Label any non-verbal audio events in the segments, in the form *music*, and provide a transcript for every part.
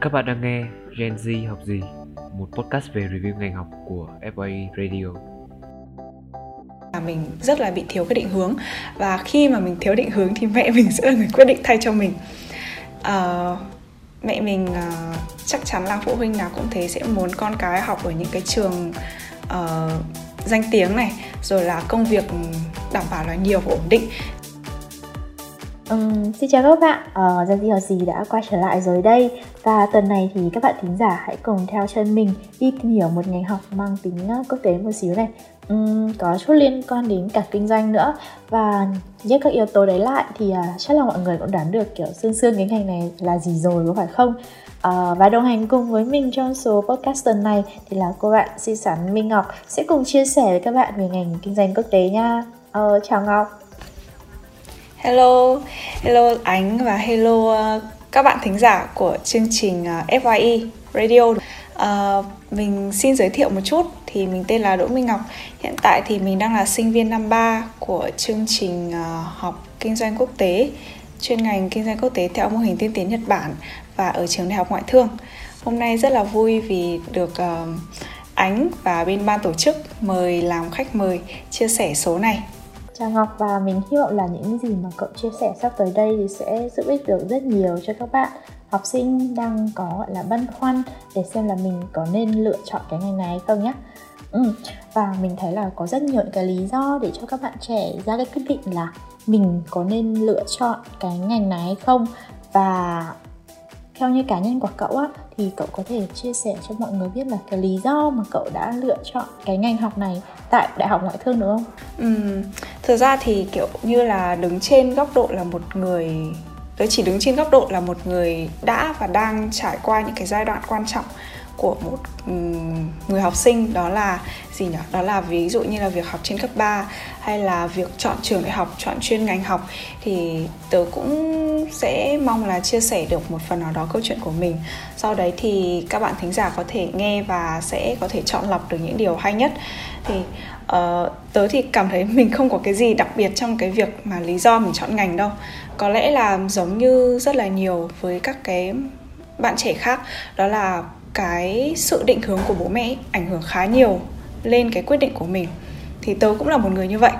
Các bạn đang nghe Gen Z học gì, một podcast về review ngành học của FYE Radio. mình rất là bị thiếu cái định hướng và khi mà mình thiếu định hướng thì mẹ *laughs* mình sẽ là người quyết định thay cho mình. Ờ, mẹ mình ờ, chắc chắn là phụ huynh nào cũng thế sẽ muốn con cái học ở những cái trường ờ, danh tiếng này rồi là công việc đảm bảo là nhiều và ổn định. Ừm, xin chào các bạn, ờ, Gen Z học gì đã quay trở lại rồi đây và tuần này thì các bạn thính giả hãy cùng theo chân mình đi tìm hiểu một ngành học mang tính ờ, quốc tế một xíu này. Ừm, Có chút liên quan đến cả kinh doanh nữa. Và nhất các yếu tố đấy lại thì uh, chắc là mọi người cũng đoán được kiểu xương xương cái ngành này là gì rồi có phải không? uh, và đồng hành cùng với mình trong số podcast tuần này thì là cô bạn si xắn Minh Ngọc sẽ cùng chia sẻ với các bạn về ngành kinh doanh quốc tế nha. Uh, Chào Ngọc. Hello, hello Ánh và hello uh, các bạn thính giả của chương trình à, FYE Radio. Ờ, mình xin giới thiệu một chút thì mình tên là Đỗ Minh Ngọc. Hiện tại thì mình đang là sinh viên năm 3 của chương trình à, học kinh doanh quốc tế, chuyên ngành kinh doanh quốc tế theo mô hình tiên tiến Nhật Bản và ở trường Đại học Ngoại thương. Hôm nay rất là vui vì được uh, Ánh và bên ban tổ chức mời làm khách mời chia sẻ số này. Chào Ngọc và mình hy vọng là những gì mà cậu chia sẻ sắp tới đây thì sẽ giúp ích được rất nhiều cho các bạn học sinh đang có, gọi là, băn khoăn để xem là mình có nên lựa chọn cái ngành này hay không nhé. Ừ. Và mình thấy là có rất nhiều cái lý do để cho các bạn trẻ ra cái quyết định là mình có nên lựa chọn cái ngành này hay không và theo như cá nhân của cậu á thì cậu có thể chia sẻ cho mọi người biết là cái lý do mà cậu đã lựa chọn cái ngành học này tại đại học ngoại thương đúng không? Ừ, thực ra thì kiểu như là đứng trên góc độ là một người tớ chỉ đứng trên góc độ là một người đã và đang trải qua những cái giai đoạn quan trọng của một người học sinh đó là gì nhỉ? Đó là ví dụ như là việc học trên cấp 3 hay là việc chọn trường đại học, chọn chuyên ngành học thì tớ cũng sẽ mong là chia sẻ được một phần nào đó câu chuyện của mình. Sau đấy thì các bạn thính giả có thể nghe và sẽ có thể chọn lọc được những điều hay nhất. Thì uh, tớ thì cảm thấy *laughs* mình không có cái gì đặc biệt trong cái việc mà lý do mình chọn ngành đâu có lẽ là giống như rất là nhiều với các cái bạn trẻ khác đó là cái sự định hướng của bố mẹ ảnh hưởng khá nhiều lên cái quyết định của mình. Thì tớ cũng là một người như vậy.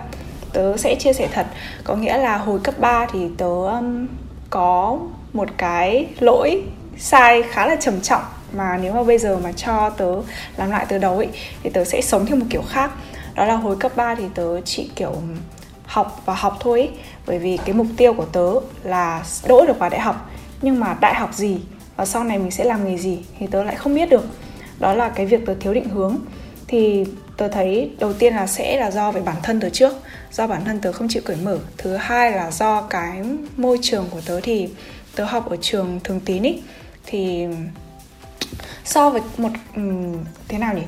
Tớ sẽ chia sẻ thật. Có nghĩa là hồi cấp 3 thì tớ um, có một cái lỗi sai khá là trầm trọng mà nếu mà bây giờ mà cho tớ làm lại từ đầu ấy thì tớ sẽ sống theo một kiểu khác. Đó là hồi cấp 3 thì tớ chỉ kiểu học và học thôi ấy, bởi vì cái mục tiêu của tớ là đỗ được vào đại học. Nhưng mà đại học gì và sau này mình sẽ làm nghề gì thì tớ lại không biết được. Đó là cái việc tớ thiếu định hướng. Thì tớ thấy đầu tiên là sẽ là do về bản thân tớ trước. Do bản thân tớ không chịu cởi mở. Thứ hai là do cái môi trường của tớ thì tớ học ở trường thường tín ý. Thì so với một um, thế nào nhỉ?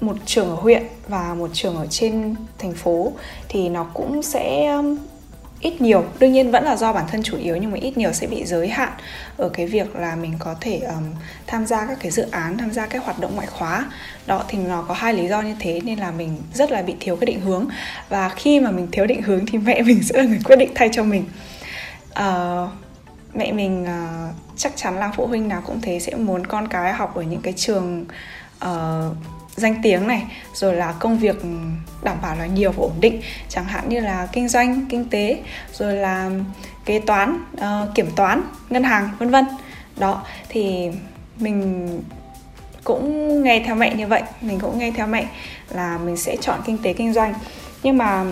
Một trường ở huyện và một trường ở trên thành phố thì nó cũng sẽ ít nhiều. Đương nhiên vẫn là do bản thân chủ yếu nhưng mà ít nhiều sẽ bị giới hạn ở cái việc là mình có thể um, tham gia các cái dự án tham gia các hoạt động ngoại khóa. Đó thì nó có hai lý do như thế nên là mình rất là bị thiếu cái định hướng. Và khi mà mình thiếu định hướng thì *laughs* mẹ mình sẽ là người quyết định thay cho mình. Uh, mẹ mình uh, chắc chắn là phụ huynh nào cũng thế sẽ muốn con cái học ở những cái trường uh, danh tiếng này rồi là công việc đảm bảo là nhiều và ổn định chẳng hạn như là kinh doanh kinh tế rồi là kế toán uh, kiểm toán ngân hàng vân vân. Đó thì mình cũng nghe theo mẹ như vậy mình cũng nghe theo mẹ là mình sẽ chọn kinh tế kinh doanh. Nhưng mà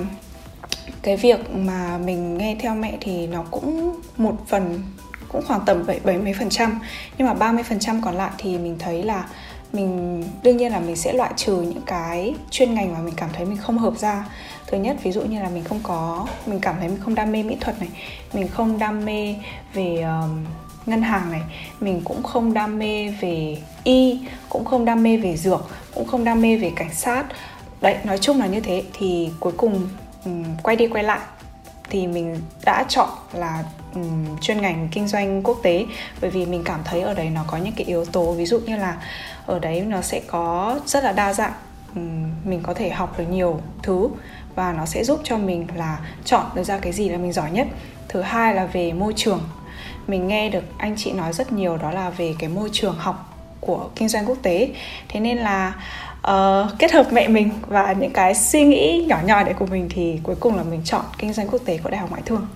cái việc mà mình nghe theo mẹ thì nó cũng một phần cũng khoảng tầm 70 phần trăm. Nhưng mà 30 phần trăm còn lại thì mình thấy là mình đương nhiên là mình sẽ loại trừ những cái chuyên ngành mà mình cảm thấy mình không hợp ra. Thứ nhất ví dụ như là mình không có mình cảm thấy mình không đam mê mỹ thuật này mình không đam mê về um, ngân hàng này mình cũng không đam mê về y cũng không đam mê về dược cũng không đam mê về cảnh sát. Đấy nói chung là như thế. Thì cuối cùng um, quay đi quay lại thì mình đã chọn là um, chuyên ngành kinh doanh quốc tế. Bởi vì mình cảm thấy ở đấy nó có những cái yếu tố ví dụ như là ở đấy nó sẽ có rất là đa dạng. Um, mình có thể học được nhiều thứ và nó sẽ giúp cho mình là chọn được ra cái gì là mình giỏi nhất. Thứ hai là về môi trường. Mình nghe được anh chị nói rất nhiều đó là về cái môi trường học của kinh doanh quốc tế. Thế nên là uh, kết hợp mẹ mình và những cái suy nghĩ nhỏ nhỏ đấy của mình thì cuối cùng là mình chọn kinh doanh quốc tế của đại học ngoại thương.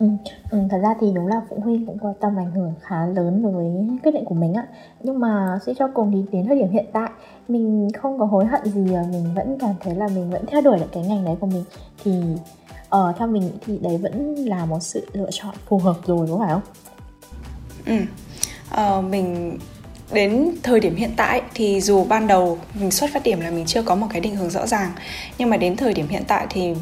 Ừ, ừ, thật ra thì đúng là phụ huynh cũng có tầm ảnh hưởng khá lớn đối với quyết định của mình ạ Nhưng mà sẽ cho cùng thì đến thời điểm hiện tại Mình không có hối hận gì à, Mình vẫn cảm thấy là mình vẫn theo đuổi được cái ngành đấy của mình. Thì uh, theo mình thì đấy vẫn là một sự lựa chọn phù hợp rồi đúng không? Ừ, uh, mình đến thời điểm hiện tại thì dù ban đầu mình xuất phát điểm là mình chưa có một cái định hướng rõ ràng nhưng mà đến thời điểm hiện tại thì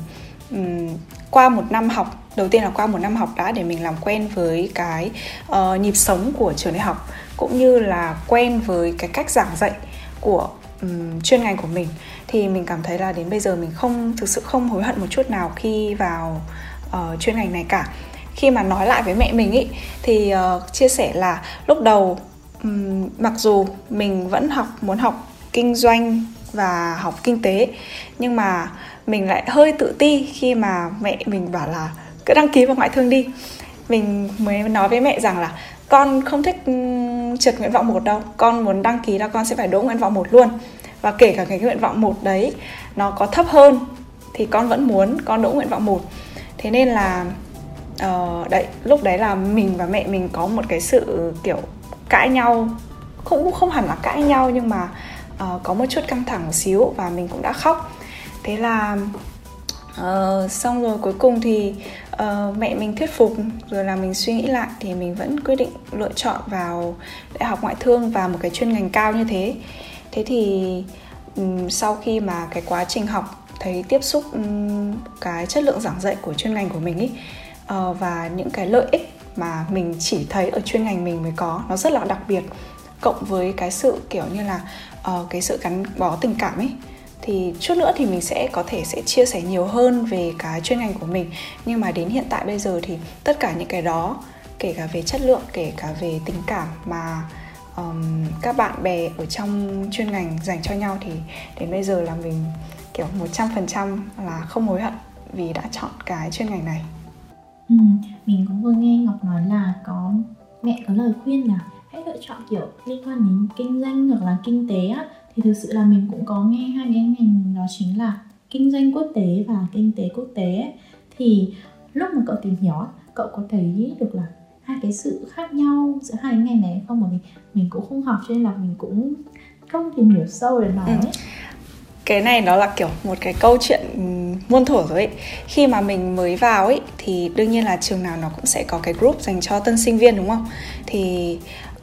um, qua một năm học đầu tiên là qua một năm học đã để mình làm quen với cái uh, nhịp sống của trường đại học cũng như là quen với cái cách giảng dạy của um, chuyên ngành của mình. Thì mình cảm thấy là đến bây giờ mình không thực sự không hối hận một chút nào khi vào uh, chuyên ngành này cả. Khi mà nói lại với mẹ mình ý thì uh, chia sẻ là lúc đầu um, mặc dù mình vẫn học muốn học kinh doanh và học kinh tế nhưng mà mình lại hơi tự ti khi mà mẹ mình bảo là cứ đăng ký vào ngoại thương đi. Mình mới nói với mẹ rằng là con không thích ừ, trượt nguyện vọng một đâu. Con muốn đăng ký là con sẽ phải đỗ nguyện vọng một luôn. Và kể cả cái nguyện vọng một đấy nó có thấp hơn thì con vẫn muốn con đỗ nguyện vọng một. Thế nên là uh, đấy lúc đấy là mình và mẹ mình có một cái sự kiểu cãi nhau. Cũng không hẳn là cãi nhau nhưng mà uh, có một chút căng thẳng một xíu và mình cũng đã khóc. Thế là uh, xong rồi cuối cùng thì uh, mẹ mình thuyết phục rồi là mình suy nghĩ lại thì mình vẫn quyết định lựa chọn vào đại học ngoại thương và một cái chuyên ngành cao như thế. Thế thì um, sau khi mà cái quá trình học thấy tiếp xúc um, cái chất lượng giảng dạy của chuyên ngành của mình ý uh, và những cái lợi ích mà mình chỉ thấy ở chuyên ngành mình mới có nó rất là đặc biệt cộng với cái sự kiểu như là uh, cái sự gắn bó tình cảm ấy thì chút nữa thì mình sẽ có thể sẽ chia sẻ nhiều hơn về cái chuyên ngành của mình. Nhưng mà đến hiện tại bây giờ thì tất cả những cái đó kể cả về chất lượng kể cả về tình cảm mà um, các bạn bè ở trong chuyên ngành dành cho nhau thì đến bây giờ là mình kiểu một trăm phần trăm là không hối hận vì đã chọn cái chuyên ngành này. Ừ, mình cũng vừa nghe Ngọc nói là có mẹ có lời khuyên là hãy lựa chọn kiểu liên quan đến kinh doanh hoặc là kinh tế á thì thực sự là mình cũng có nghe hai cái ngành đó chính là kinh doanh quốc tế và kinh tế quốc tế thì lúc mà cậu tìm hiểu cậu có thấy được là hai cái sự khác nhau giữa hai cái ngành này không? Bởi vì mình cũng không học cho nên là mình cũng không tìm hiểu sâu để nói ừ. cái này nó là kiểu một cái câu chuyện muôn thuở rồi ấy. Khi mà mình mới vào ấy thì đương nhiên là trường nào nó cũng sẽ có cái group dành cho tân sinh viên đúng không? Thì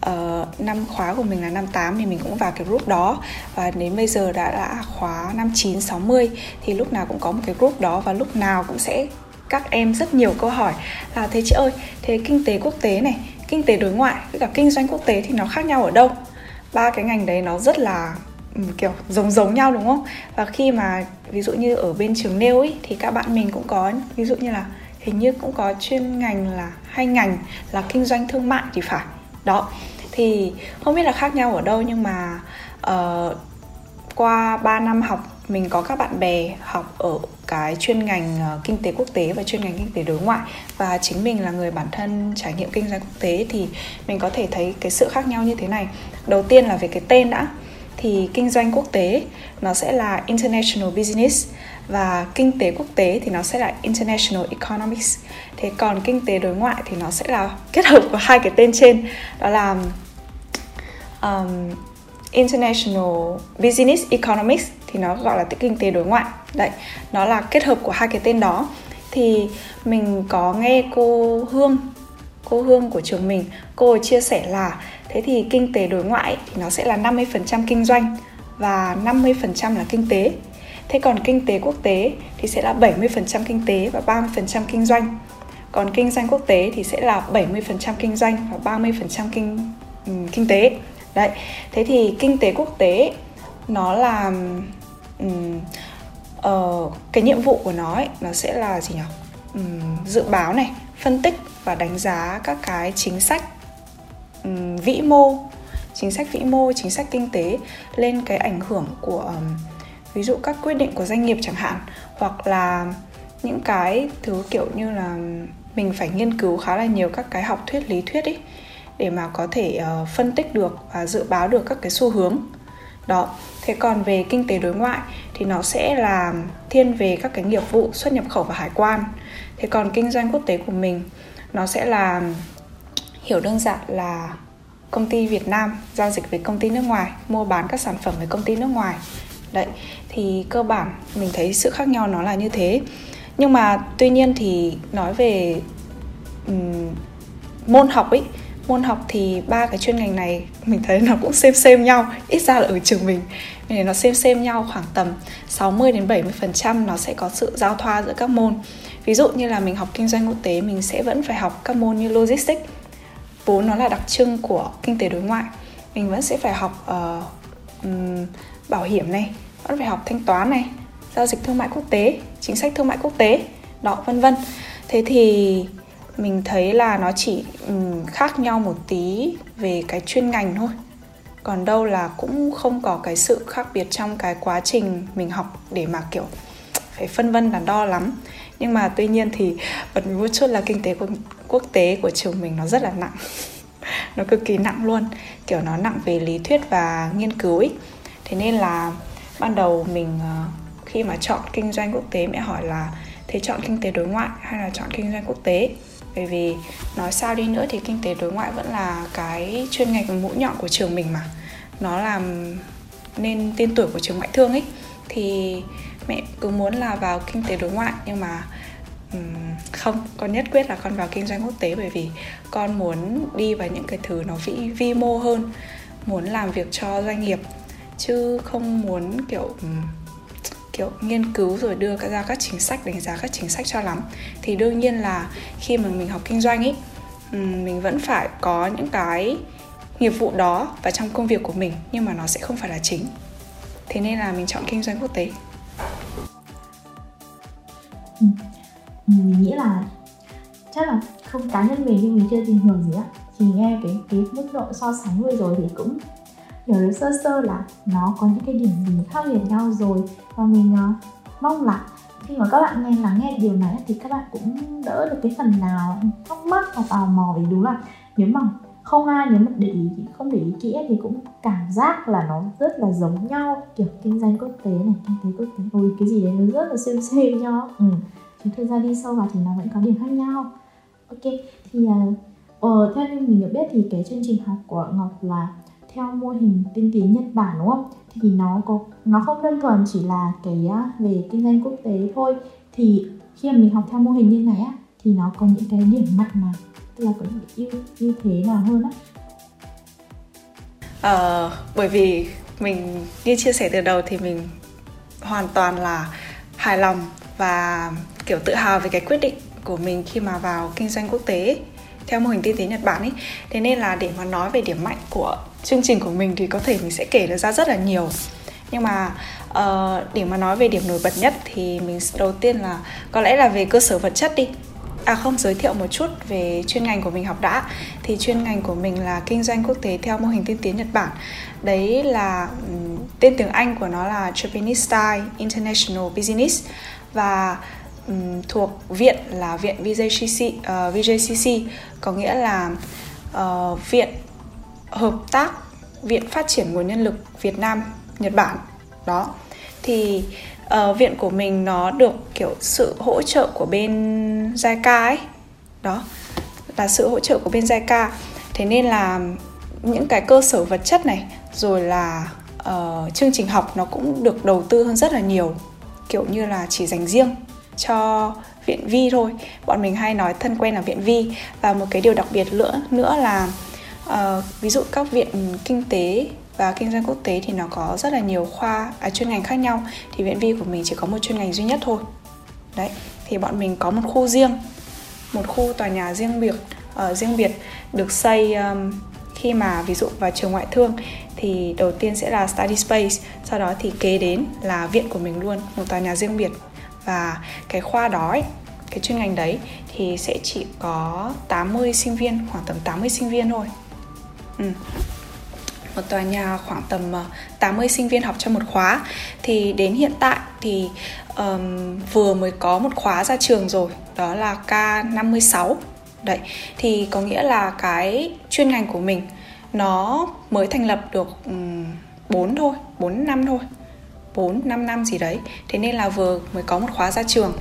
uh, năm khóa của mình là năm 8 thì mình cũng vào cái group đó. Và đến bây giờ đã đã khóa năm 9 60 thì lúc nào cũng có một cái group đó và lúc nào cũng sẽ các em rất nhiều câu hỏi. Là thế chị ơi thế kinh tế quốc tế này kinh tế đối ngoại với cả kinh doanh quốc tế thì nó khác nhau ở đâu? Ba cái ngành đấy nó rất là ừ, kiểu giống giống nhau đúng không? Và khi mà ví dụ như ở bên trường nêu ấy thì các bạn mình cũng có ví dụ như là hình như cũng có chuyên ngành là hai ngành là kinh doanh thương mại thì phải đó. Thì không biết là khác nhau ở đâu nhưng mà uh, qua 3 năm học mình có các bạn bè học ở cái chuyên ngành uh, kinh tế quốc tế và chuyên ngành kinh tế đối ngoại. Và chính mình là người bản thân trải nghiệm kinh doanh quốc tế thì mình có thể thấy cái sự khác nhau như thế này. Đầu tiên là về cái tên đã. Thì kinh doanh quốc tế nó sẽ là international business và kinh tế quốc tế thì nó sẽ là international economics. Thế còn kinh tế đối ngoại thì nó sẽ là *laughs* kết hợp của hai cái tên trên. Đó là um, international business economics thì nó gọi là kinh tế đối ngoại. Đấy nó là kết hợp của hai cái tên đó. Thì mình có nghe cô hương cô hương của trường mình cô chia sẻ là thế thì kinh tế đối ngoại thì nó sẽ là 50% kinh doanh và 50% là kinh tế. Thế còn kinh tế quốc tế thì sẽ là 70% kinh tế và 30% kinh doanh. Còn kinh doanh quốc tế thì sẽ là 70% kinh doanh và 30% kinh um, kinh tế. Đấy. Thế thì kinh tế quốc tế nó là um, uh, cái nhiệm vụ của nó ấy, nó sẽ là gì nhỉ? Um, dự báo này, phân tích và đánh giá các cái chính sách um, vĩ mô chính sách vĩ mô chính sách kinh tế lên cái ảnh hưởng của um, ví dụ các quyết định của doanh nghiệp chẳng hạn hoặc là những cái thứ kiểu như là mình phải nghiên cứu khá là nhiều các cái học thuyết lý thuyết ý để mà có thể uh, phân tích được và dự báo được các cái xu hướng. Đó thế còn về kinh tế đối ngoại thì nó sẽ là thiên về các cái nghiệp vụ xuất nhập khẩu và hải quan. Thế còn kinh doanh quốc tế của mình nó sẽ là hiểu đơn giản là công ty Việt Nam giao dịch với công ty nước ngoài mua bán các sản phẩm với công ty nước ngoài đấy thì cơ bản mình thấy sự khác nhau nó là như thế. Nhưng mà tuy nhiên thì nói về um, môn học ấy môn học thì ba cái chuyên ngành này mình thấy nó cũng xem xem nhau ít ra là ở trường mình. Mình nó xem xem nhau khoảng tầm 60 đến 70 phần trăm nó sẽ có sự giao thoa giữa các môn. Ví dụ như là mình học kinh doanh quốc tế mình sẽ vẫn phải học các môn như logistics. Vốn nó là đặc trưng của kinh tế đối ngoại. Mình vẫn sẽ phải học uh, um, bảo hiểm này vẫn phải học thanh toán này giao dịch thương mại quốc tế chính sách thương mại quốc tế đó vân vân. Thế thì mình thấy là nó chỉ um, khác nhau một tí về cái chuyên ngành thôi. Còn đâu là cũng không có cái sự khác biệt trong cái quá trình mình học để mà kiểu phải phân vân đắn đo lắm. Nhưng mà tuy nhiên thì bật một chút là kinh tế quốc tế của trường mình nó rất là nặng nó cực kỳ nặng luôn. Kiểu nó nặng về lý thuyết và nghiên cứu ấy thế nên là ban đầu mình ờ, khi mà chọn kinh doanh quốc tế, mẹ hỏi là, thế chọn kinh tế đối ngoại hay là chọn kinh doanh quốc tế? Bởi vì nói sao đi nữa thì kinh tế đối ngoại vẫn là cái chuyên ngành mũi nhọn của trường mình mà. Nó làm nên tên tuổi của trường ngoại thương ấy thì mẹ cứ muốn là vào kinh tế đối ngoại nhưng mà um, không con nhất quyết là con vào kinh doanh quốc tế bởi vì con muốn đi vào những cái thứ nó vĩ vi mô hơn muốn làm việc cho doanh nghiệp chứ không muốn kiểu um, kiểu nghiên cứu rồi đưa ra các chính sách đánh giá các chính sách cho lắm. Thì đương nhiên là khi mà mình học kinh doanh ấy mình vẫn phải có những cái nghiệp vụ đó và trong công việc của mình nhưng mà nó sẽ không phải là chính. Thế nên là mình chọn kinh doanh quốc tế mình nghĩ là chắc là không cá nhân mình nhưng mình chưa tìm hiểu gì á thì nghe cái cái mức độ so sánh vừa rồi thì cũng hiểu được sơ sơ là nó có những cái điểm gì khác biệt nhau rồi. Và mình uh, mong là khi mà các bạn nghe lắng nghe điều này thì các bạn cũng đỡ được cái phần nào thắc mắc và tò mò vì đúng là nếu mà không ai nếu mà để ý không để ý kỹ thì cũng cảm giác là nó rất là giống nhau kiểu kinh doanh quốc tế này kinh tế quốc tế. Ôi cái gì đấy nó rất là xem *laughs* xem nhau. Ừ chúng thực ra đi sâu vào thì nó vẫn có điểm khác nhau. Ok thì uh, theo như mình được biết thì cái chương trình học của ngọc là theo mô hình tiên tiến Nhật Bản đúng không? Thì nó có nó không đơn thuần chỉ là cái à, về kinh doanh quốc tế thôi. Thì khi mà mình học theo mô hình như này á thì nó có những cái điểm mạnh nào? Tức là có những ưu ưu thế nào hơn á? Ờ, bởi vì mình như chia sẻ từ đầu thì mình hoàn toàn là hài lòng và kiểu tự hào về cái quyết định của mình khi mà vào kinh doanh quốc tế theo mô hình tiên tiến Nhật Bản ấy. Thế nên là để mà nói về điểm mạnh của chương trình của mình thì có thể mình sẽ kể được ra rất là nhiều. Nhưng mà uh, để mà nói về điểm nổi bật nhất thì mình đầu tiên là có lẽ là về cơ sở vật chất đi. À không giới thiệu một chút về chuyên ngành của mình học đã. Thì chuyên ngành của mình là kinh doanh quốc tế theo mô hình tiên tiến Nhật Bản. Đấy là um, tên tiếng Anh của nó là Japanese Style International Business. Và um, thuộc viện là viện VJCC uh, ờ, VJCC có nghĩa là uh, viện hợp tác viện phát triển nguồn nhân lực Việt Nam Nhật Bản đó. Thì uh, viện của mình nó được kiểu sự hỗ trợ của bên JICA ấy đó là sự hỗ trợ của bên JICA thế nên là những cái cơ sở vật chất này rồi là uh, chương trình học nó cũng được đầu tư hơn rất là nhiều kiểu như là chỉ dành riêng cho viện vi thôi. Bọn mình hay nói thân quen là viện vi. Và một cái điều đặc biệt nữa nữa là uh, ví dụ các viện kinh tế và kinh doanh quốc tế thì nó có rất là nhiều khoa à, chuyên ngành khác nhau. Thì viện vi của mình chỉ có một chuyên ngành duy nhất thôi. Đấy thì bọn mình có một khu riêng một khu tòa nhà riêng biệt uh, riêng biệt được xây um, khi mà ví dụ vào trường ngoại thương thì đầu tiên sẽ là study space sau đó thì kế đến là viện của mình luôn một tòa nhà riêng biệt và cái khoa đó ấy, cái chuyên ngành đấy thì sẽ chỉ có 80 sinh viên khoảng tầm 80 sinh viên thôi. Ừ. một tòa nhà khoảng tầm ờ, 80 sinh viên học trong một khóa. Thì đến hiện tại thì um, vừa mới có một khóa ra trường rồi đó là K56 đấy thì có nghĩa là cái chuyên ngành của mình nó mới thành lập được um, 4 thôi 4 năm thôi. 4 5 năm gì đấy. Thế nên là vừa mới có một khóa ra trường.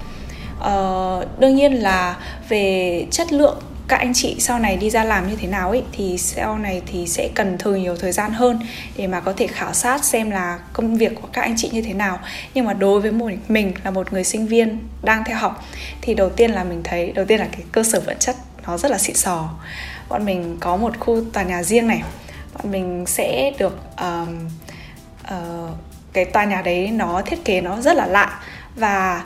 Ờ, đương nhiên là về chất lượng các anh chị sau này đi ra làm như thế nào ấy thì sau này thì sẽ cần thời nhiều thời gian hơn để mà có thể khảo sát xem là công việc của các anh chị như thế nào. Nhưng mà đối với một mình là một người sinh viên đang theo học thì đầu tiên là mình thấy đầu tiên là cái cơ sở vật chất nó rất là xịn sò. Bọn mình có một khu tòa nhà riêng này. Bọn mình sẽ được um, uh, cái tòa nhà đấy nó thiết kế nó rất là lạ. Và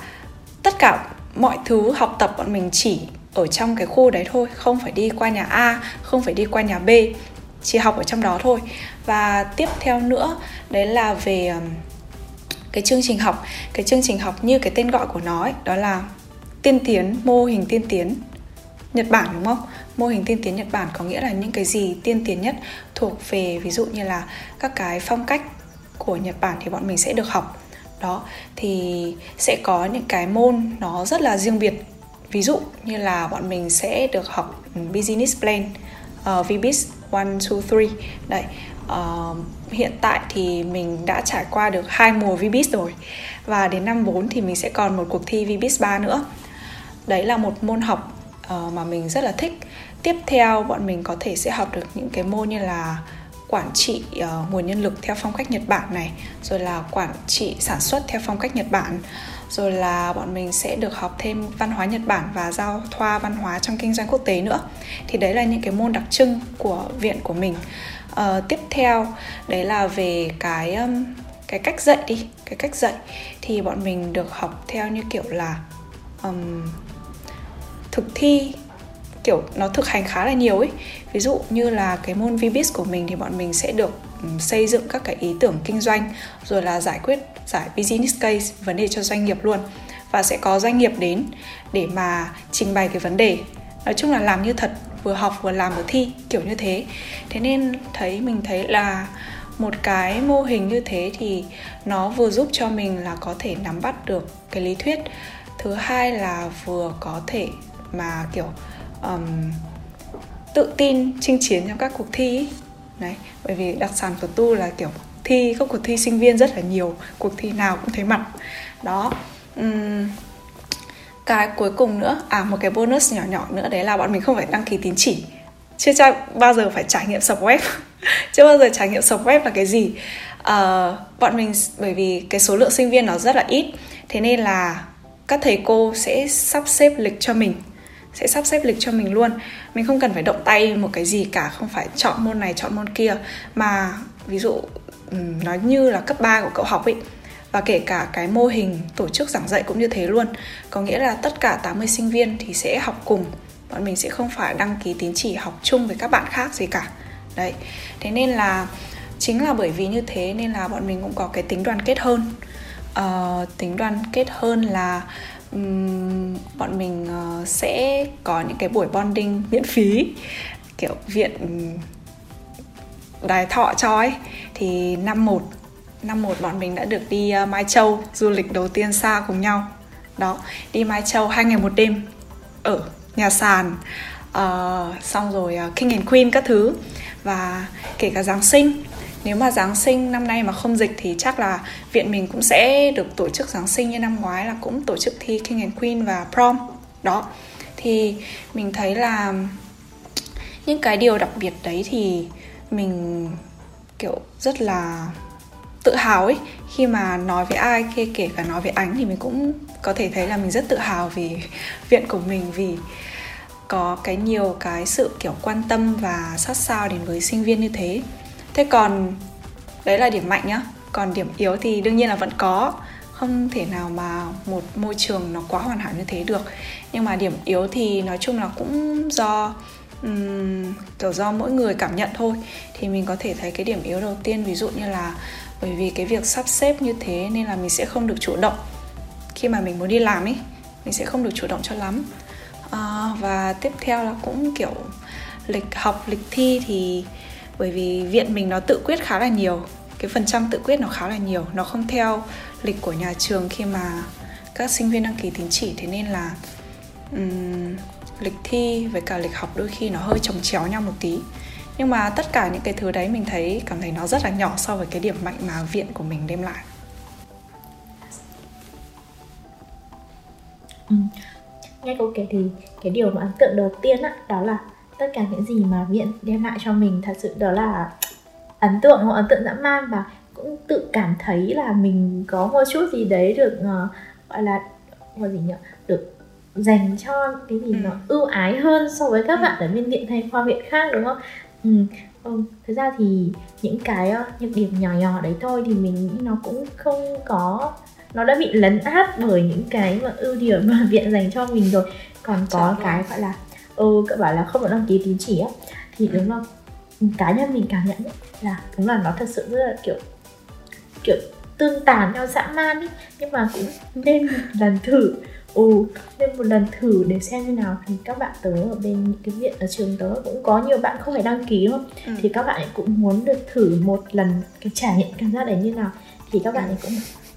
tất cả mọi thứ học tập bọn mình chỉ ở trong cái khu đấy thôi không phải đi qua nhà A không phải đi qua nhà B chỉ học ở trong đó thôi. Và tiếp theo nữa đấy là về cái chương trình học. Cái chương trình học như cái tên gọi của nó ấy, đó là tiên tiến mô hình tiên tiến Nhật Bản đúng không? Mô hình tiên tiến Nhật Bản có nghĩa là những cái gì tiên tiến nhất thuộc về ví dụ như là các cái phong cách của Nhật Bản thì bọn mình sẽ được học. Đó thì sẽ có những cái môn nó rất là riêng biệt. Ví dụ như là bọn mình sẽ được học business plan uh, VBIS 1, 2, 3 đấy uh, hiện tại thì mình đã trải qua được hai mùa VBIS rồi. Và đến năm 4 thì mình sẽ còn một cuộc thi VBIS 3 nữa. Đấy là một môn học uh, mà mình rất là thích. Tiếp theo bọn mình có thể sẽ học được những cái môn như là quản trị uh, nguồn nhân lực theo phong cách Nhật Bản này rồi là quản trị sản xuất theo phong cách Nhật Bản rồi là bọn mình sẽ được học thêm văn hóa Nhật Bản và giao thoa văn hóa trong kinh doanh quốc tế nữa. Thì đấy là những cái môn đặc trưng của viện của mình. Uh, tiếp theo đấy là về cái um, cái cách dạy đi cái cách dạy. Thì bọn mình được học theo như kiểu là um, thực thi kiểu nó thực hành khá là nhiều ấy. Ví dụ như là cái môn VBIS của mình thì bọn mình sẽ được xây dựng các cái ý tưởng kinh doanh, rồi là giải quyết, giải business case, vấn đề cho doanh nghiệp luôn. Và sẽ có doanh nghiệp đến để mà trình bày cái vấn đề. Nói chung là làm như thật, vừa học vừa làm vừa thi, kiểu như thế. Thế nên thấy, mình thấy là một cái mô hình như thế thì nó vừa giúp cho mình là có thể nắm bắt được cái lý thuyết. Thứ hai là vừa có thể mà, kiểu um, tự tin chinh chiến trong các cuộc thi ấy. đấy bởi vì đặc sản của tu là kiểu thi các cuộc thi sinh viên rất là nhiều cuộc thi nào cũng thấy mặt. Đó um, cái cuối cùng nữa à một cái bonus nhỏ nhỏ nữa đấy là bọn mình không phải đăng ký tín chỉ. Chưa cho bao giờ phải trải nghiệm sập web *laughs* chưa bao giờ trải nghiệm sập web là cái gì. Uh, bọn mình bởi vì cái số lượng sinh viên nó rất là ít thế nên là các thầy cô sẽ sắp xếp lịch cho mình sẽ sắp xếp lịch cho mình luôn. Mình không cần phải động tay một cái gì cả không phải chọn môn này chọn môn kia. Mà ví dụ nó như là cấp 3 của cậu học ấy và kể cả cái mô hình tổ chức giảng dạy cũng như thế luôn. Có nghĩa là tất cả 80 sinh viên thì sẽ học cùng. Bọn mình sẽ không phải đăng ký tín chỉ học chung với các bạn khác gì cả. Đấy. Thế nên là chính là bởi vì như thế nên là bọn mình cũng có cái tính đoàn kết hơn. Uh, tính đoàn kết hơn là um, bọn mình uh, sẽ có những cái buổi bonding miễn phí. Kiểu viện đài thọ cho ấy. Thì năm một năm một bọn mình đã được đi uh, Mai Châu du lịch đầu tiên xa cùng nhau. Đó đi Mai Châu hai ngày một đêm ở nhà sàn. Uh, xong rồi uh, King and Queen các thứ. Và kể cả Giáng sinh nếu mà Giáng sinh năm nay mà không dịch thì chắc là viện mình cũng sẽ được tổ chức Giáng sinh như năm ngoái là cũng tổ chức thi King and Queen và prom. Đó, thì mình thấy là những cái điều đặc biệt đấy thì mình, kiểu, rất là tự hào ấy. Khi mà nói với ai kể kể cả nói với ánh thì mình cũng có thể thấy là mình rất tự hào vì *laughs* viện của mình, vì có cái nhiều cái sự, kiểu, quan tâm và sát sao đến với sinh viên như thế thế còn đấy là điểm mạnh nhá. Còn điểm yếu thì đương nhiên là vẫn có. Không thể nào mà một môi trường nó quá hoàn hảo như thế được. Nhưng mà điểm yếu thì nói chung là cũng do um, kiểu do mỗi người cảm nhận thôi. Thì mình có thể thấy cái điểm yếu đầu tiên ví dụ như là bởi vì cái việc sắp xếp như thế nên là mình sẽ không được chủ động. Khi mà mình muốn đi làm ấy mình sẽ không được chủ động cho lắm. À, và tiếp theo là cũng kiểu lịch học lịch thi thì bởi vì viện mình nó tự quyết khá là nhiều. Cái phần trăm tự quyết nó khá là nhiều. Nó không theo lịch của nhà trường khi mà các sinh viên đăng ký tín chỉ. Thế nên là um, lịch thi với cả lịch học đôi khi nó hơi chồng chéo nhau một tí. Nhưng mà tất cả những cái thứ đấy mình thấy cảm thấy nó rất là nhỏ so với cái điểm mạnh mà viện của mình đem lại. Ừ. nghe câu kể thì cái điều mà ấn tượng đầu tiên á đó là tất cả những gì mà viện đem lại cho mình thật sự đó là ấn tượng hoặc ấn tượng dã man và cũng tự cảm thấy là mình có một chút gì đấy được uh, gọi là gọi gì nhỉ được dành cho cái gì ừ. nó ưu ái hơn so với các ừ. bạn ở bên viện hay khoa viện khác đúng không ừ. ừ. thực ra thì những cái uh, nhược điểm nhỏ nhỏ đấy thôi thì mình nghĩ nó cũng không có nó đã bị lấn át bởi những cái mà ưu điểm mà *laughs* viện dành cho mình rồi còn có Chắc cái gọi là ừ các bảo là không có đăng ký tín chỉ á. Thì ừ. đúng không cá nhân mình cảm nhận ấy, là đúng là nó thật sự rất là kiểu kiểu tương tàn nhau dã man ấy. Nhưng mà cũng nên một lần thử. Ừ nên một lần thử để xem như nào. Thì các bạn tớ ở bên những cái viện ở trường tớ cũng có nhiều bạn không phải đăng ký không ừ. thì các bạn ấy cũng muốn được thử một lần cái trải nghiệm cảm giác đấy như nào. Thì các bạn ấy cũng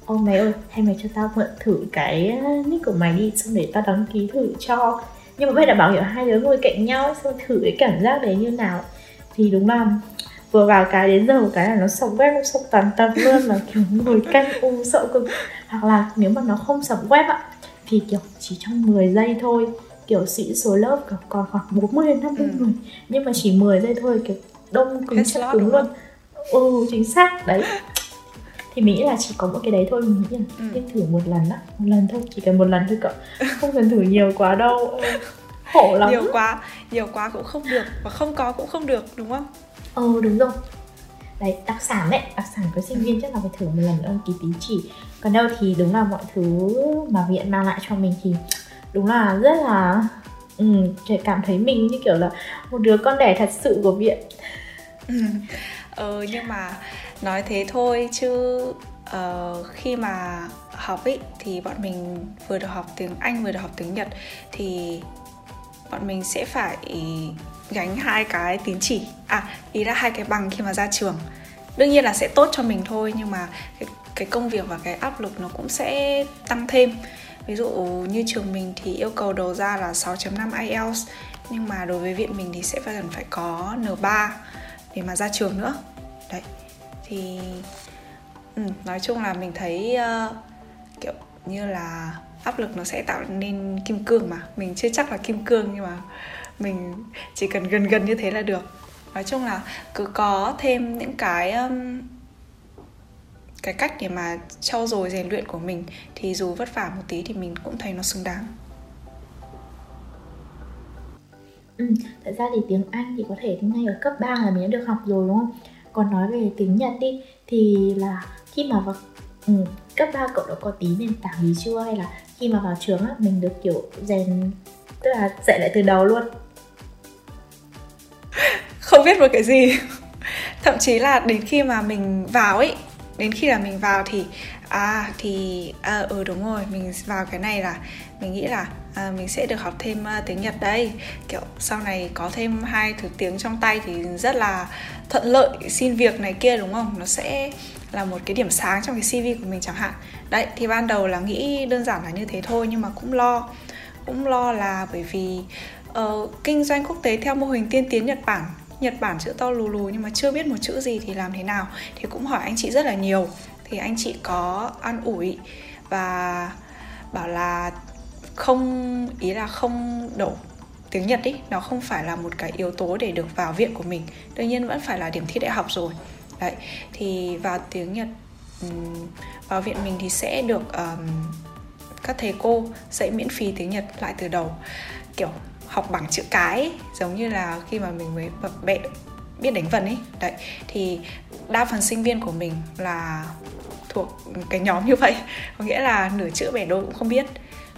ô mày ơi hay mày cho tao mượn thử cái nick của mày đi xong để tao đăng ký thử cho nhưng mà bây là bảo hiểu hai đứa ngồi cạnh nhau xong thử cái cảm giác đấy như nào. Thì đúng là vừa vào cái đến giờ một cái là nó sập web nó sập toàn tập luôn là kiểu ngồi canh u sợ cực. Hoặc là nếu mà nó không sập web ạ thì kiểu chỉ trong 10 giây thôi. Kiểu sĩ số lớp còn khoảng 40 đến 50 ừ. người. Nhưng mà chỉ 10 giây thôi kiểu đông cứng chất cứng luôn. ừ chính xác. Đấy thì mình nghĩ là chỉ có một cái đấy thôi mình nghĩ là ừ. nên thử một lần á. Một lần thôi chỉ cần một lần thôi cậu. Không cần thử nhiều quá đâu. Khổ *laughs* lắm. Nhiều quá nhiều quá cũng không được và không có cũng không được đúng không? Ừ đúng rồi. Đấy đặc sản đấy đặc sản của sinh viên chắc là phải thử một lần đăng ký tín chỉ. Còn đâu thì đúng là mọi thứ mà viện mang lại cho mình thì đúng là rất là ừ, cảm thấy mình như kiểu là một đứa con đẻ thật sự của viện. Ừ, nhưng mà nói thế thôi chứ uh, khi mà học ấy thì bọn mình vừa được học tiếng Anh vừa được học tiếng Nhật thì bọn mình sẽ phải gánh hai cái tín chỉ à ý là hai cái bằng khi mà ra trường. Đương nhiên là sẽ tốt cho mình thôi nhưng mà cái, cái công việc và cái áp lực nó cũng sẽ tăng thêm. Ví dụ như trường mình thì yêu cầu đầu ra là 6.5 IELTS nhưng mà đối với viện mình thì sẽ phải cần phải có N3 để mà ra trường nữa. Đấy thì ừ, nói chung là mình thấy uh, kiểu như là áp lực nó sẽ tạo nên kim cương mà. Mình chưa chắc là kim cương nhưng mà mình chỉ cần gần gần như thế là được. Nói chung là cứ có thêm những cái um, cái cách để mà trau dồi rèn luyện của mình thì dù vất vả một tí thì mình cũng thấy nó xứng đáng. Ừ, thật ra thì tiếng Anh thì có thể ngay ở cấp 3 là mình đã được học rồi đúng không? Còn nói về tiếng Nhật đi thì là khi mà vào ừ, cấp 3 cậu đã có tí nền tảng gì chưa? Hay là khi mà vào trường á mình được kiểu rèn tức là dạy lại từ đầu luôn? Không biết một cái gì. Thậm chí là đến khi mà mình vào ấy đến khi là mình vào thì à thì à, ừ đúng rồi mình vào cái này là mình nghĩ là à, mình sẽ được học thêm uh, tiếng Nhật đây. Kiểu sau này có thêm hai thứ tiếng trong tay thì rất là thuận lợi xin việc này kia đúng không? Nó sẽ là một cái điểm sáng trong cái CV của mình chẳng hạn. Đấy thì ban đầu là nghĩ đơn giản là như thế thôi nhưng mà cũng lo cũng lo là bởi vì uh, kinh doanh quốc tế theo mô hình tiên tiến Nhật Bản Nhật Bản chữ to lù lù nhưng mà chưa biết một chữ gì thì làm thế nào? Thì cũng hỏi anh chị rất là nhiều. Thì anh chị có an ủi và bảo là không ý là không đổ tiếng Nhật ý nó không phải là một cái yếu tố để được vào viện của mình. Đương nhiên vẫn phải là điểm thi đại học rồi. Đấy thì vào tiếng Nhật vào viện mình thì sẽ được um, các thầy cô dạy miễn phí tiếng Nhật lại từ đầu. Kiểu học bằng chữ cái giống như là khi mà mình mới bẹ biết đánh vần ấy đấy thì đa phần sinh viên của mình là thuộc cái nhóm như vậy. Có nghĩa là nửa chữ bẻ đôi cũng không biết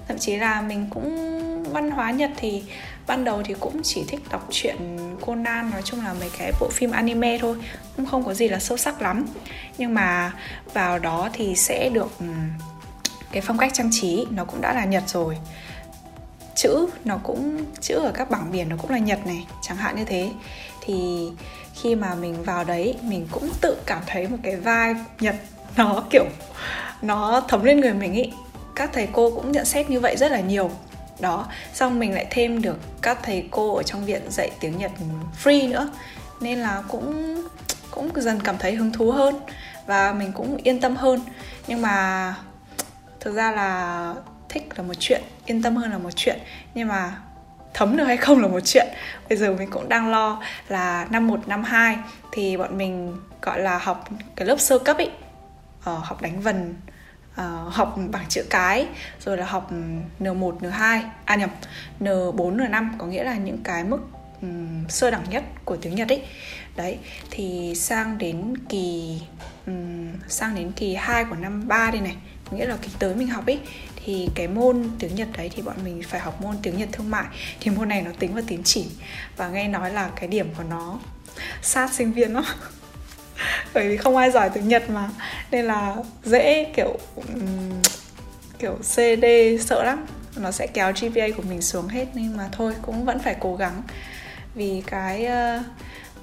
thậm chí là mình cũng, văn hóa nhật thì ban đầu thì cũng chỉ thích đọc truyện Conan, nói chung là mấy cái bộ phim anime thôi, cũng không có gì là sâu sắc lắm. Nhưng mà vào đó thì sẽ được ừ, cái phong cách trang trí nó cũng đã là nhật rồi. Chữ nó cũng, chữ ở các bảng biển nó cũng là nhật này, chẳng hạn như thế. Thì khi mà mình vào đấy, mình cũng tự cảm thấy một cái vibe nhật nó kiểu, nó thấm lên người mình ý các thầy cô cũng nhận xét như vậy rất là nhiều. Đó xong mình lại thêm được các thầy cô ở trong viện dạy tiếng nhật free nữa. Nên là cũng cũng dần cảm thấy hứng thú hơn và mình cũng yên tâm hơn. Nhưng mà thực ra là thích là một chuyện yên tâm hơn là một chuyện. Nhưng mà thấm được hay không là một chuyện. Bây giờ mình cũng đang lo là năm một năm hai thì bọn mình gọi là học cái lớp sơ cấp ý ờ, học đánh vần uh, học bảng chữ cái rồi là học ừ, N1, N2 à nhầm N4, N5 có nghĩa là những cái mức um, sơ đẳng nhất của tiếng Nhật ấy. Đấy thì sang đến kỳ um, sang đến kỳ 2 của năm 3 đây này có nghĩa là kỳ tới mình học ấy thì cái môn tiếng Nhật đấy thì bọn mình phải học môn tiếng Nhật thương mại. Thì môn này nó tính vào tín chỉ và nghe nói là cái điểm của nó sát sinh viên lắm. *laughs* *laughs* bởi vì không ai giỏi tiếng Nhật mà. Nên là dễ kiểu um, kiểu CD sợ lắm. Nó sẽ kéo GPA của mình xuống hết nhưng mà thôi cũng vẫn phải cố gắng. Vì cái uh,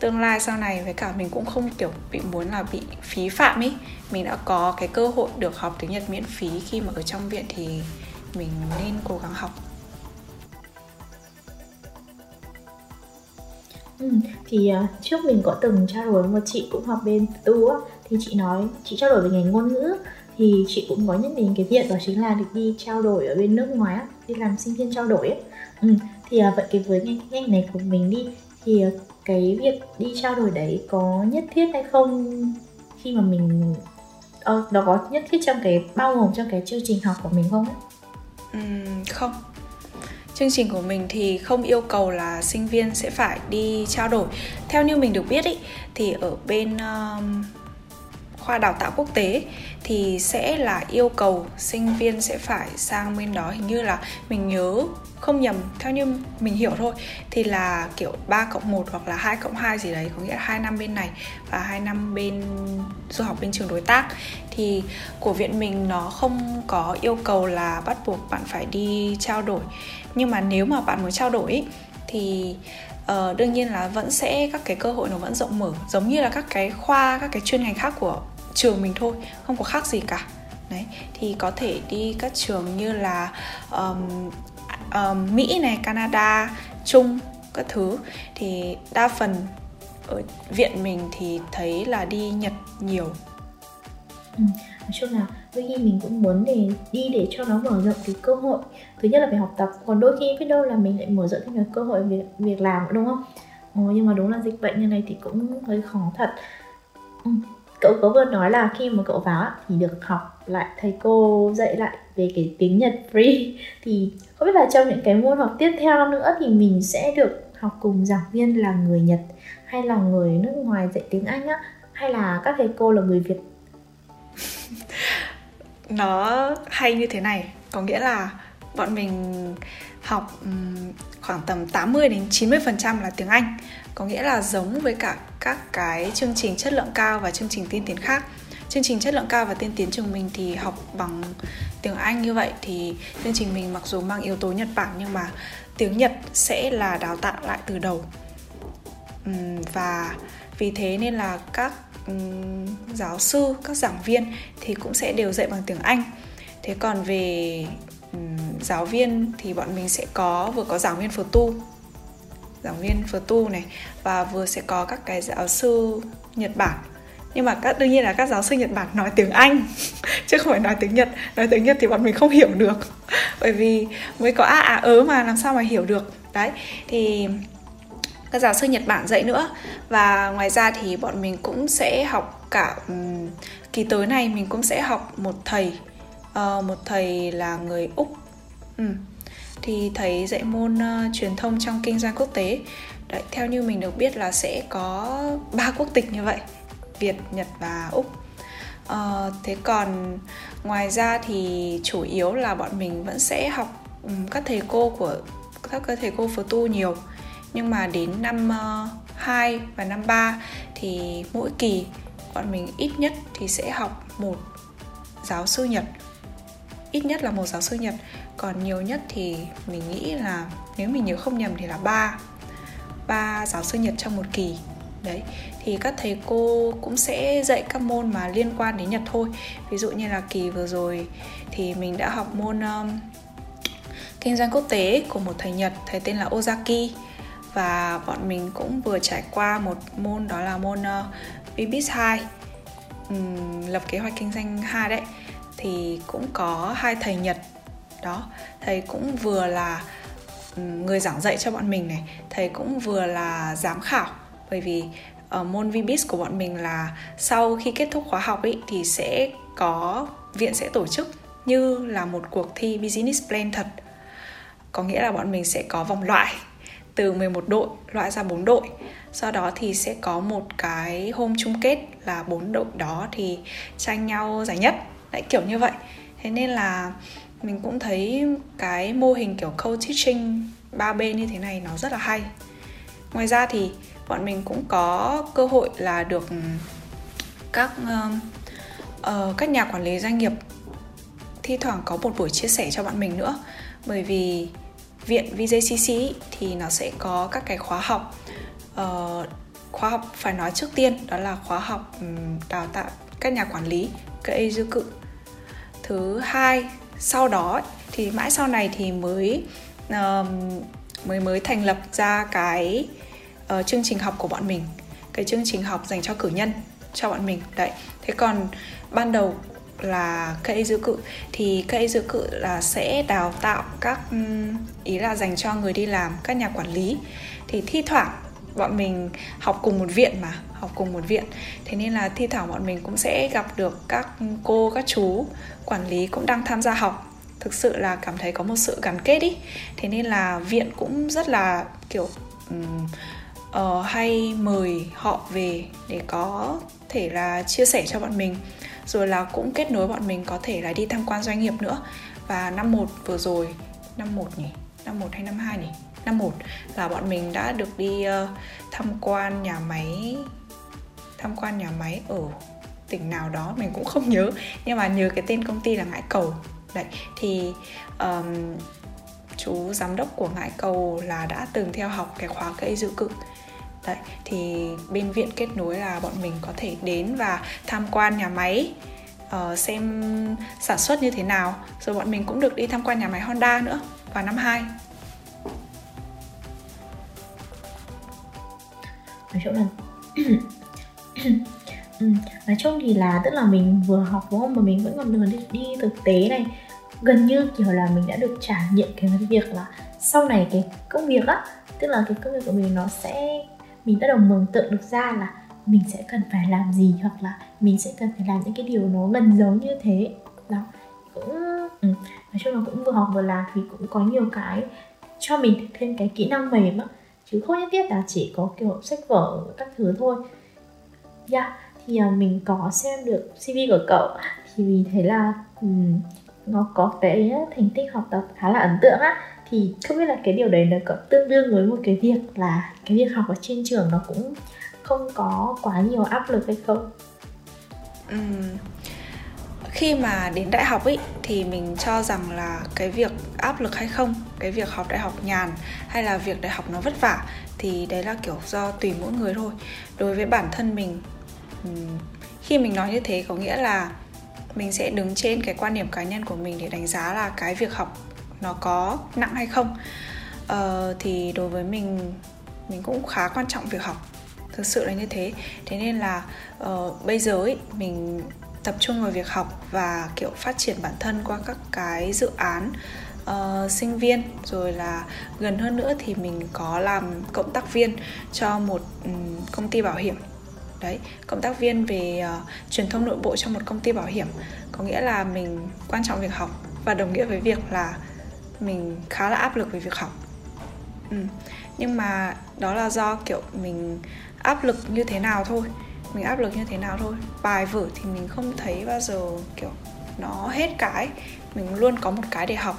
tương lai sau này với cả mình cũng không kiểu bị muốn là bị phí phạm ý. Mình đã có cái cơ hội được học tiếng Nhật miễn phí. Khi mà ở trong viện thì mình nên cố gắng học Ừ, thì uh, trước mình có từng trao đổi với một chị cũng học bên tu á thì chị nói chị trao đổi về ngành ngôn ngữ thì chị cũng có nhắc đến cái việc đó chính là được đi trao đổi ở bên nước ngoài á đi làm sinh viên trao đổi ấy ừ, thì uh, vậy cái với ngành ngành này của mình đi thì uh, cái việc đi trao đổi đấy có nhất thiết hay không? Khi mà mình ờ, nó có nhất thiết trong cái bao gồm trong cái chương trình học của mình không? Uhm, không chương trình của mình thì không yêu cầu là sinh viên sẽ phải đi trao đổi. Theo như mình được biết ý, thì ở bên um, khoa đào tạo quốc tế thì sẽ là yêu cầu sinh viên sẽ phải sang bên đó. Hình như là mình nhớ không nhầm theo như mình hiểu thôi thì là kiểu 3 cộng 1 hoặc là 2 cộng 2 gì đấy có nghĩa là 2 năm bên này và 2 năm bên du học bên trường đối tác. Thì của viện mình nó không có yêu cầu là bắt buộc bạn phải đi trao đổi nhưng mà nếu mà bạn muốn trao đổi thì uh, đương nhiên là vẫn sẽ các cái cơ hội nó vẫn rộng mở giống như là các cái khoa các cái chuyên ngành khác của trường mình thôi không có khác gì cả. Đấy thì có thể đi các trường như là um, um, Mỹ này Canada Trung các thứ. Thì đa phần ở viện mình thì thấy là đi Nhật nhiều. Ừ, nói chung là đôi khi mình cũng muốn để đi để cho nó mở rộng cái cơ hội. Thứ nhất là về học tập còn đôi khi biết đâu là mình lại mở rộng thêm cái cơ hội việc việc làm đúng không? Ồ, nhưng mà đúng là dịch bệnh như này thì cũng hơi khó thật. Ừ cậu có vừa nói là khi mà cậu vào thì được học lại thầy cô dạy lại về cái tiếng Nhật free. *laughs* Thì không biết là trong những cái môn học tiếp theo nữa thì mình sẽ được học cùng giảng viên là người Nhật hay là người nước ngoài dạy tiếng Anh á hay là các thầy cô là người Việt *laughs* nó hay như thế này, có nghĩa là bọn mình học khoảng tầm 80 đến 90% là tiếng Anh. Có nghĩa là giống với cả các cái chương trình chất lượng cao và chương trình tiên tiến khác. Chương trình chất lượng cao và tiên tiến trường mình thì học bằng tiếng Anh như vậy thì chương trình mình mặc dù mang yếu tố Nhật Bản nhưng mà tiếng Nhật sẽ là đào tạo lại từ đầu. Và vì thế nên là các Ừ, giáo sư, các giảng viên thì cũng sẽ đều dạy bằng tiếng Anh. Thế còn về ừ, giáo viên thì bọn mình sẽ có, vừa có giảng viên phở tu, giảng viên phở tu này, và vừa sẽ có các cái giáo sư Nhật Bản. Nhưng mà các, đương nhiên là các giáo sư Nhật Bản nói tiếng Anh, *laughs* chứ không phải nói tiếng Nhật. Nói tiếng Nhật thì bọn mình không hiểu được. *laughs* Bởi vì mới có a à ớ mà làm sao mà hiểu được. Đấy, thì các giáo sư Nhật Bản dạy nữa. Và ngoài ra thì bọn mình cũng sẽ học cả um, kỳ tới này mình cũng sẽ học một thầy uh, một thầy là người úc. Ừ. thì thầy dạy môn uh, truyền thông trong kinh doanh quốc tế. Đấy, theo như mình được biết là sẽ có ba quốc tịch như vậy Việt, Nhật và Úc. Uh, Thế còn ngoài ra thì chủ yếu là bọn mình vẫn sẽ học um, các thầy cô của các thầy cô phật tu nhiều. Nhưng mà đến năm ờ, uh, 2 và năm 3 thì mỗi kỳ bọn mình ít nhất thì sẽ học một giáo sư Nhật. Ít nhất là một giáo sư Nhật còn nhiều nhất thì mình nghĩ là nếu mình nhớ không nhầm thì là ba ba giáo sư Nhật trong một kỳ. Đấy thì các thầy cô cũng sẽ dạy các môn mà liên quan đến Nhật thôi. Ví dụ như là kỳ vừa rồi thì mình đã học môn um, kinh doanh quốc tế của một thầy Nhật thầy tên là Ozaki và bọn mình cũng vừa trải qua một môn đó là môn ờ, uh, BBIS 2 um, lập kế hoạch kinh doanh 2 đấy. Thì cũng có hai thầy Nhật đó. Thầy cũng vừa là người giảng dạy cho bọn mình này. Thầy cũng vừa là giám khảo. Bởi vì ở môn VBIS của bọn mình là sau khi kết thúc khóa học ấy thì sẽ có viện sẽ tổ chức như là một cuộc thi business plan thật. Có nghĩa là bọn mình sẽ có vòng loại từ 11 đội loại ra 4 đội. Sau đó thì sẽ có một cái hôm chung kết là bốn đội đó thì tranh nhau giải nhất. Lại kiểu như vậy. Thế nên là mình cũng thấy cái mô hình kiểu co-teaching ba bên như thế này nó rất là hay. Ngoài ra thì bọn mình cũng có cơ hội là được ừ, các uh, uh, các nhà quản lý doanh nghiệp thi thoảng có một buổi chia sẻ cho bọn mình nữa. Bởi vì viện VJCC thì nó sẽ có các cái khóa học. Uh, khóa học phải nói trước tiên đó là khóa học um, đào tạo các nhà quản lý cây dư cự. Thứ hai sau đó thì mãi sau này thì mới uh, mới mới thành lập ra cái uh, chương trình học của bọn mình. Cái chương trình học dành cho cử nhân cho bọn mình đấy. Thế còn ban đầu là cây dự cự thì cây dự cự là sẽ đào tạo các ừ, ý là dành cho người đi làm các nhà quản lý. Thì thi thoảng bọn mình học cùng một viện mà học cùng một viện. Thế nên là thi thoảng bọn mình cũng sẽ gặp được các cô các chú quản lý cũng đang tham gia học. Thực sự là cảm thấy có một sự gắn kết ý. Thế nên là viện cũng rất là kiểu um, uh, hay mời họ về để có thể là chia sẻ cho bọn mình rồi là cũng kết nối bọn mình có thể là đi tham quan doanh nghiệp nữa. Và năm 1 vừa rồi năm 1 nhỉ? Năm 1 hay năm 2 nhỉ? Năm 1 là bọn mình đã được đi uh, tham quan nhà máy tham quan nhà máy ở tỉnh nào đó mình cũng không nhớ. Nhưng mà nhớ cái tên công ty là ngãi cầu. Đấy thì um, chú giám đốc của ngãi cầu là đã từng theo học cái khóa cây dự cự đấy thì bên viện kết nối là bọn mình có thể đến và tham quan nhà máy uh, xem sản xuất như thế nào. Rồi bọn mình cũng được đi tham quan nhà máy Honda nữa vào năm 2 nói chung là *coughs* ừ, nói chung thì là tức là mình vừa học đúng không? Mà mình vẫn còn được đi, đi thực tế này. Gần như kiểu là mình đã được trải nghiệm cái việc là sau này cái công việc á tức là cái công việc của mình nó sẽ mình bắt đầu mường tượng được ra là mình sẽ cần phải làm gì hoặc là mình sẽ cần phải làm những cái điều nó gần giống như thế. Đó cũng ừ. nói chung là cũng vừa học vừa làm thì cũng có nhiều cái cho mình thêm cái kỹ năng mềm á. Chứ không nhất thiết là chỉ có kiểu sách vở các thứ thôi. Yeah thì uh, mình có xem được cv của cậu thì mình thấy là um, nó có cái thành tích học tập khá là ấn tượng á thì không biết là cái điều đấy nó có tương đương với một cái việc là cái việc học ở trên trường nó cũng không có quá nhiều áp lực hay không ừ. khi mà đến đại học ấy thì mình cho rằng là cái việc áp lực hay không, cái việc học đại học nhàn hay là việc đại học nó vất vả thì đấy là kiểu do tùy mỗi người thôi đối với bản thân mình khi mình nói như thế có nghĩa là mình sẽ đứng trên cái quan điểm cá nhân của mình để đánh giá là cái việc học nó có nặng hay không. Uh, thì đối với mình mình cũng khá quan trọng việc học. Thực sự là như thế. Thế nên là uh, bây giờ ấy, mình tập trung vào việc học và kiểu phát triển bản thân qua các cái dự án uh, sinh viên. Rồi là gần hơn nữa thì mình có làm cộng tác viên cho một um, công ty bảo hiểm. Đấy cộng tác viên về uh, truyền thông nội bộ cho một công ty bảo hiểm. Có nghĩa là mình quan trọng việc học và đồng nghĩa với việc là mình khá là áp lực về việc học. Ừ. nhưng mà đó là do kiểu mình áp lực như thế nào thôi. Mình áp lực như thế nào thôi. Bài vở thì mình không thấy bao giờ kiểu nó hết cái. Mình luôn có một cái để học.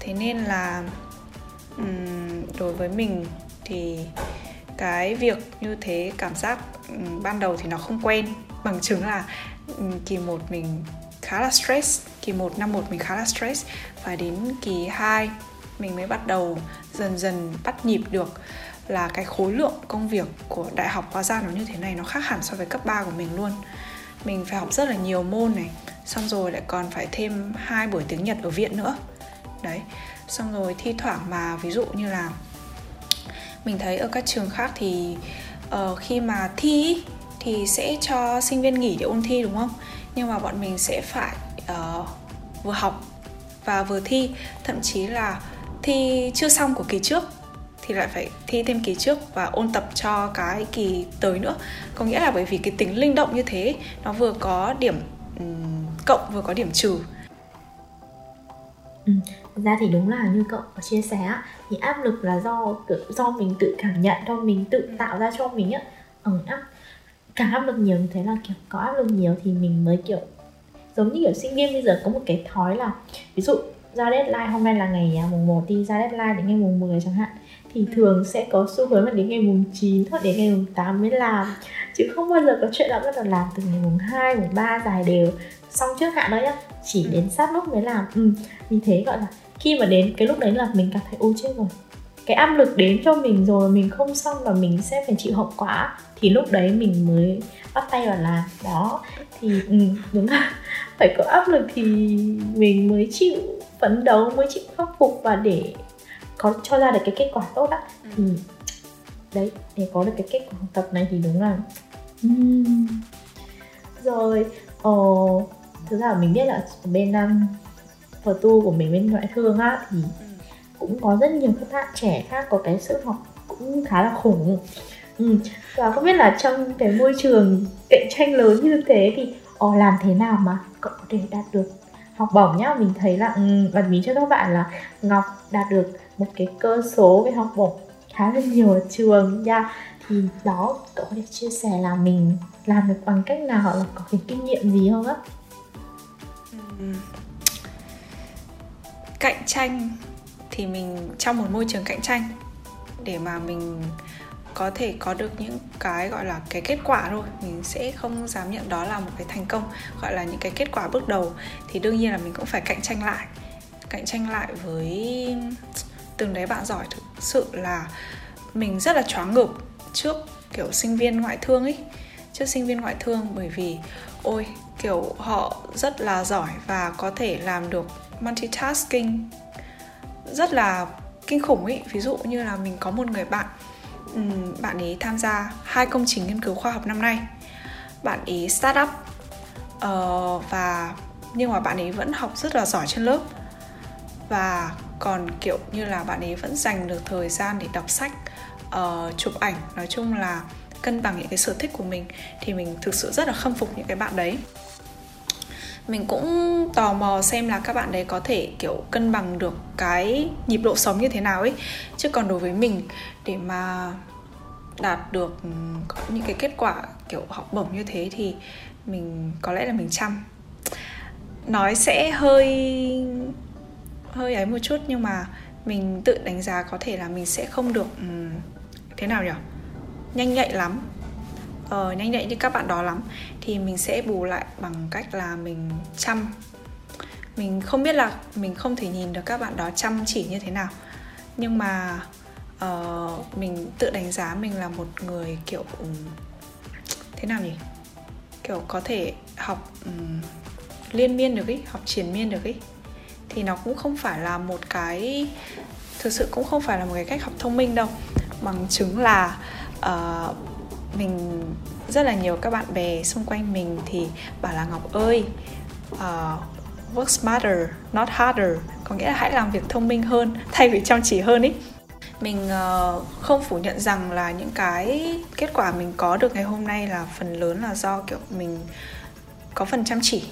Thế nên là um, đối với mình thì cái việc như thế cảm giác um, ban đầu thì nó không quen. Bằng chứng là um, kỳ một mình khá là stress kỳ 1 năm 1 mình khá là stress. Và đến kỳ 2 mình mới bắt đầu dần dần bắt nhịp được là cái khối lượng công việc của đại học hóa ra nó như thế này nó khác hẳn so với cấp 3 của mình luôn. Mình phải học rất là nhiều môn này xong rồi lại còn phải thêm hai buổi tiếng nhật ở viện nữa. Đấy xong rồi thi thoảng mà ví dụ như là mình thấy ở các trường khác thì uh, khi mà thi thì sẽ cho sinh viên nghỉ để ôn thi đúng không? Nhưng mà bọn mình sẽ phải uh, vừa học và vừa thi thậm chí là thi chưa xong của kỳ trước thì lại phải thi thêm kỳ trước và ôn tập cho cái kỳ tới nữa. Có nghĩa là bởi vì cái tính linh động như thế nó vừa có điểm um, cộng vừa có điểm trừ. Ừ, ra thì đúng là như cậu có chia sẻ thì áp lực là do do mình tự cảm nhận do mình tự tạo ra cho mình á. Ừ, áp càng áp lực nhiều như thế là kiểu có áp lực nhiều thì mình mới kiểu giống như kiểu sinh viên bây giờ có một cái thói là ví dụ ra deadline hôm nay là ngày à, mùng 1 thì ra deadline đến ngày mùng 10 chẳng hạn thì ừ. thường sẽ có xu hướng là đến ngày mùng 9 hoặc đến ngày mùng 8 mới làm. Chứ không bao giờ có chuyện là bắt đầu làm từ ngày mùng 2, mùng 3 dài đều. Xong trước hạn đó nhá chỉ đến sát lúc mới làm. Ừ, vì thế gọi là khi mà đến cái lúc đấy là mình cảm thấy ôi chết rồi cái áp lực đến cho mình rồi mình không xong là mình sẽ phải chịu hậu quả thì lúc đấy mình mới bắt tay vào làm đó thì ừ, đúng là *laughs* phải có áp lực thì mình mới chịu phấn đấu mới chịu khắc phục và để có cho ra được cái kết quả tốt á ừ. thì đấy để có được cái kết quả học tập này thì đúng là uhm. rồi ồ thực ra mình biết là bên um, phở tu của mình bên ngoại thương á thì ừ. cũng có rất nhiều các bạn trẻ khác có cái sự học cũng khá là khủng ừ. và không biết là trong cái môi trường cạnh tranh lớn như thế thì ồ, làm thế nào mà cậu có thể đạt được học bổng nhá? Mình thấy là và bật mí cho các bạn là ngọc đạt được một cái cơ số về học bổng khá là nhiều ở trường nha. Thì đó cậu có thể chia sẻ là mình làm được bằng cách nào hoặc là có cái kinh nghiệm gì không á? Ừ. Cạnh tranh thì mình trong một môi trường cạnh tranh để mà mình có thể có được những cái gọi là cái kết quả thôi. Mình sẽ không dám nhận đó là một cái thành công, gọi là những cái kết quả bước đầu. Thì đương nhiên là mình cũng phải cạnh tranh lại, cạnh tranh lại với từng đấy bạn giỏi. Thực sự là mình rất là choáng ngợp trước kiểu sinh viên ngoại thương ấy, trước sinh viên ngoại thương. Bởi vì, ôi, kiểu họ rất là giỏi và có thể làm được multitasking rất là kinh khủng ấy. Ví dụ như là mình có một người bạn bạn ấy tham gia hai công trình nghiên cứu khoa học năm nay. Bạn ấy start up uh, và nhưng mà bạn ấy vẫn học rất là giỏi trên lớp. Và còn kiểu như là bạn ấy vẫn dành được thời gian để đọc sách uh, chụp ảnh. Nói chung là cân bằng những cái sở thích của mình thì mình thực sự rất là khâm phục những cái bạn đấy. Mình cũng tò mò xem là các bạn đấy có thể kiểu cân bằng được cái nhịp độ sống như thế nào ấy. Chứ còn đối với mình để mà đạt được ừ, những cái kết quả kiểu học bổng như thế thì mình có lẽ là mình chăm. Nói sẽ hơi hơi ấy một chút nhưng mà mình tự đánh giá có thể là mình sẽ không được um, thế nào nhỉ? Nhanh nhạy lắm. Ờ, nhanh nhạy như các bạn đó lắm. Thì mình sẽ bù lại bằng cách là mình chăm. Mình không biết là mình không thể nhìn được các bạn đó chăm chỉ như thế nào. Nhưng mà uh, mình tự đánh giá mình là một người kiểu um, thế nào nhỉ? Kiểu có thể học um, liên miên được ý học triển miên được ý. Thì nó cũng không phải là một cái thực sự cũng không phải là một cái cách học thông minh đâu. Bằng chứng là uh, mình rất là nhiều các bạn bè xung quanh mình thì bảo là ngọc ơi uh, work smarter not harder. Có nghĩa là hãy làm việc thông minh hơn thay vì chăm chỉ hơn ý mình ờ, không phủ nhận rằng là những cái kết quả mình có được ngày hôm nay là phần lớn là do kiểu mình có phần chăm chỉ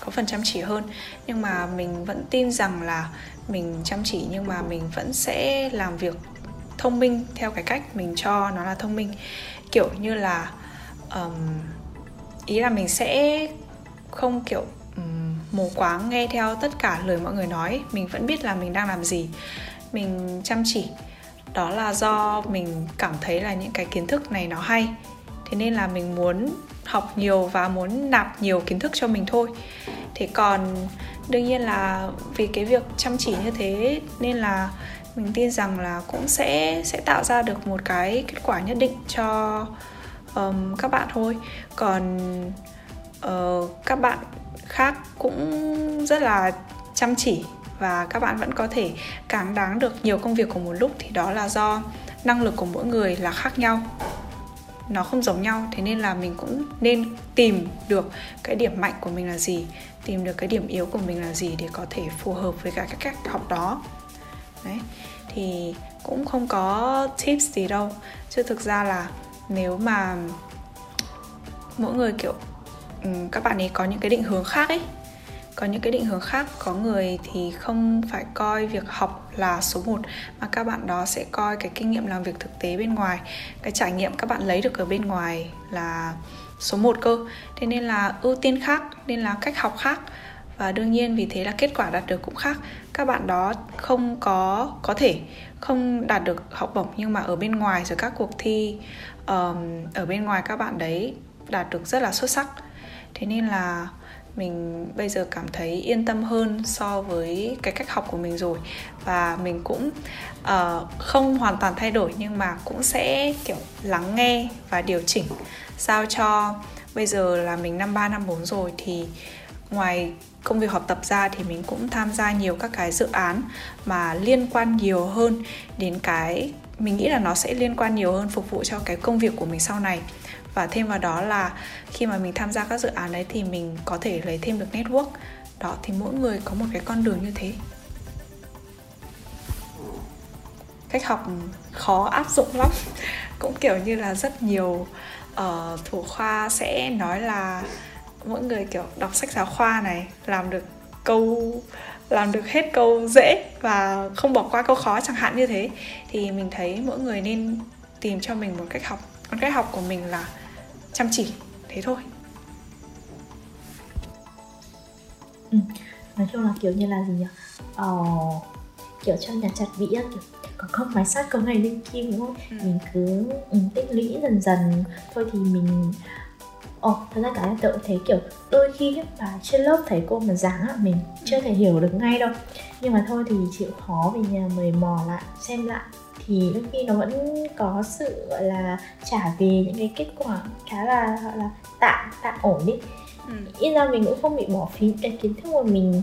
có phần chăm chỉ hơn. Nhưng mà mình vẫn tin rằng là mình chăm chỉ nhưng mà mình vẫn sẽ làm việc thông minh theo cái cách mình cho nó là thông minh. Kiểu như là um, ý là mình sẽ không kiểu um, mù quáng nghe theo tất cả lời mọi người nói. Mình vẫn biết là mình đang làm gì. Mình chăm chỉ đó là do mình cảm thấy là những cái kiến thức này nó hay. Thế nên là mình muốn học nhiều và muốn nạp nhiều kiến thức cho mình thôi. Thế còn đương nhiên là vì cái việc chăm chỉ như thế nên là mình tin rằng là cũng sẽ sẽ tạo ra được một cái kết quả nhất định cho um, các bạn thôi. Còn uh, các bạn khác cũng rất là chăm chỉ và các bạn vẫn có thể cáng đáng được nhiều công việc cùng một lúc thì đó là do năng lực của mỗi người là khác nhau. Nó không giống nhau, thế nên là mình cũng nên tìm được cái điểm mạnh của mình là gì, tìm được cái điểm yếu của mình là gì để có thể phù hợp với cả các cách học đó. Đấy, thì cũng không có tips gì đâu. Chứ thực ra là nếu mà mỗi người kiểu các bạn ấy có những cái định hướng khác ấy có những cái định hướng khác có người thì không phải coi việc học là số 1 mà các bạn đó sẽ coi cái kinh nghiệm làm việc thực tế bên ngoài. Cái trải nghiệm các bạn lấy được ở bên ngoài là số 1 cơ. Thế nên là ưu tiên khác nên là cách học khác. Và đương nhiên vì thế là kết quả đạt được cũng khác. Các bạn đó không có có thể không đạt được học bổng nhưng mà ở bên ngoài rồi các cuộc thi um, ở bên ngoài các bạn đấy đạt được rất là xuất sắc. Thế nên là mình bây giờ cảm thấy yên tâm hơn so với cái cách học của mình rồi. Và mình cũng uh, không hoàn toàn thay đổi nhưng mà cũng sẽ kiểu lắng nghe và điều chỉnh sao cho bây giờ là mình năm ba năm bốn rồi thì ngoài công việc học tập ra thì mình cũng tham gia nhiều các cái dự án mà liên quan nhiều hơn đến cái mình nghĩ là nó sẽ liên quan nhiều hơn phục vụ cho cái công việc của mình sau này và thêm vào đó là khi mà mình tham gia các dự án đấy thì mình có thể lấy thêm được network. Đó thì mỗi người có một cái con đường như thế. Cách học khó áp dụng lắm. *laughs* Cũng kiểu như là rất nhiều uh, thủ khoa sẽ nói là mỗi người kiểu đọc sách giáo khoa này làm được câu làm được hết câu dễ và không bỏ qua câu khó chẳng hạn như thế. Thì mình thấy mỗi người nên tìm cho mình một cách học. Còn cách học của mình là chăm chỉ thế thôi. Ừ. nói chung là kiểu như là gì nhỉ? Ờ, kiểu trong nhà chặt vĩ kiểu có không mái sắt có ngày lên kim đúng không? Ừ. mình cứ ừ, tích lũy dần dần. Thôi thì mình Ồ, oh, thật ra cả em tự thấy kiểu đôi khi bà trên lớp thầy cô mà giảng á, mình chưa thể hiểu được ngay đâu. Nhưng mà thôi thì chịu khó về nhà mời mò lại, xem lại thì đôi khi nó vẫn có sự gọi là trả về những cái kết quả khá là gọi là tạm tạm ổn đi. Ừ. ít ra mình cũng không bị bỏ phí cái kiến thức mà mình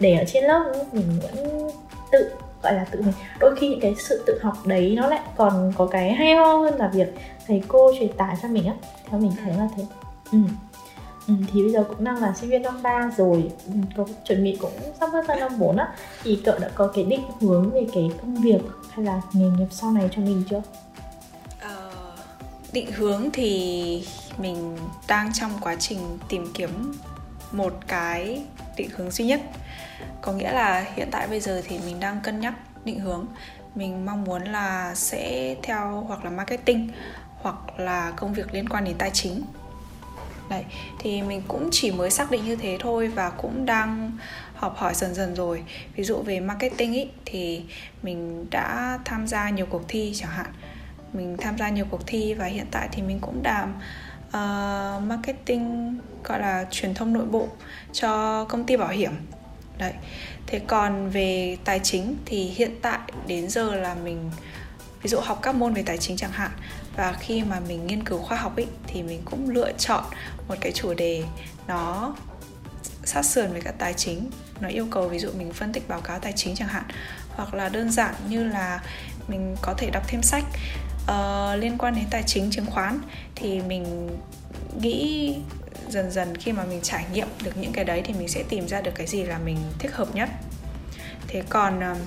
để ở trên lớp mình vẫn tự gọi là tự mình. Đôi khi những cái sự tự học đấy nó lại còn có cái hay ho hơn là việc thầy cô truyền tải cho mình á. Theo mình thấy là thế. Ừ. Ừ, thì bây giờ cũng đang là sinh viên năm 3 rồi. Ừ, có chuẩn bị cũng sắp bước sang năm 4 á. Thì cậu đã có cái định hướng về cái công việc hay là nghề nghiệp sau này cho mình chưa? Ờ, định hướng thì mình đang trong quá trình tìm kiếm một cái định hướng duy nhất. Có nghĩa là hiện tại bây giờ thì mình đang cân nhắc định hướng. Mình mong muốn là sẽ theo hoặc là marketing hoặc là công việc liên quan đến tài chính đấy thì mình cũng chỉ mới xác định như thế thôi và cũng đang học hỏi dần dần rồi. Ví dụ về marketing ý, thì mình đã tham gia nhiều cuộc thi chẳng hạn. Mình tham gia nhiều cuộc thi và hiện tại thì mình cũng làm uh, marketing gọi là truyền thông nội bộ cho công ty bảo hiểm. Đấy thế còn về tài chính thì hiện tại đến giờ là mình ví dụ học các môn về tài chính chẳng hạn. Và khi mà mình nghiên cứu khoa học ấy thì mình cũng lựa chọn một cái chủ đề nó sát sườn với cả tài chính. Nó yêu cầu ví dụ mình phân tích báo cáo tài chính chẳng hạn. Hoặc là đơn giản như là mình có thể đọc thêm sách uh, liên quan đến tài chính chứng khoán. Thì mình nghĩ dần dần khi mà mình trải nghiệm được những cái đấy thì mình sẽ tìm ra được cái gì là mình thích hợp nhất. Thế còn uh,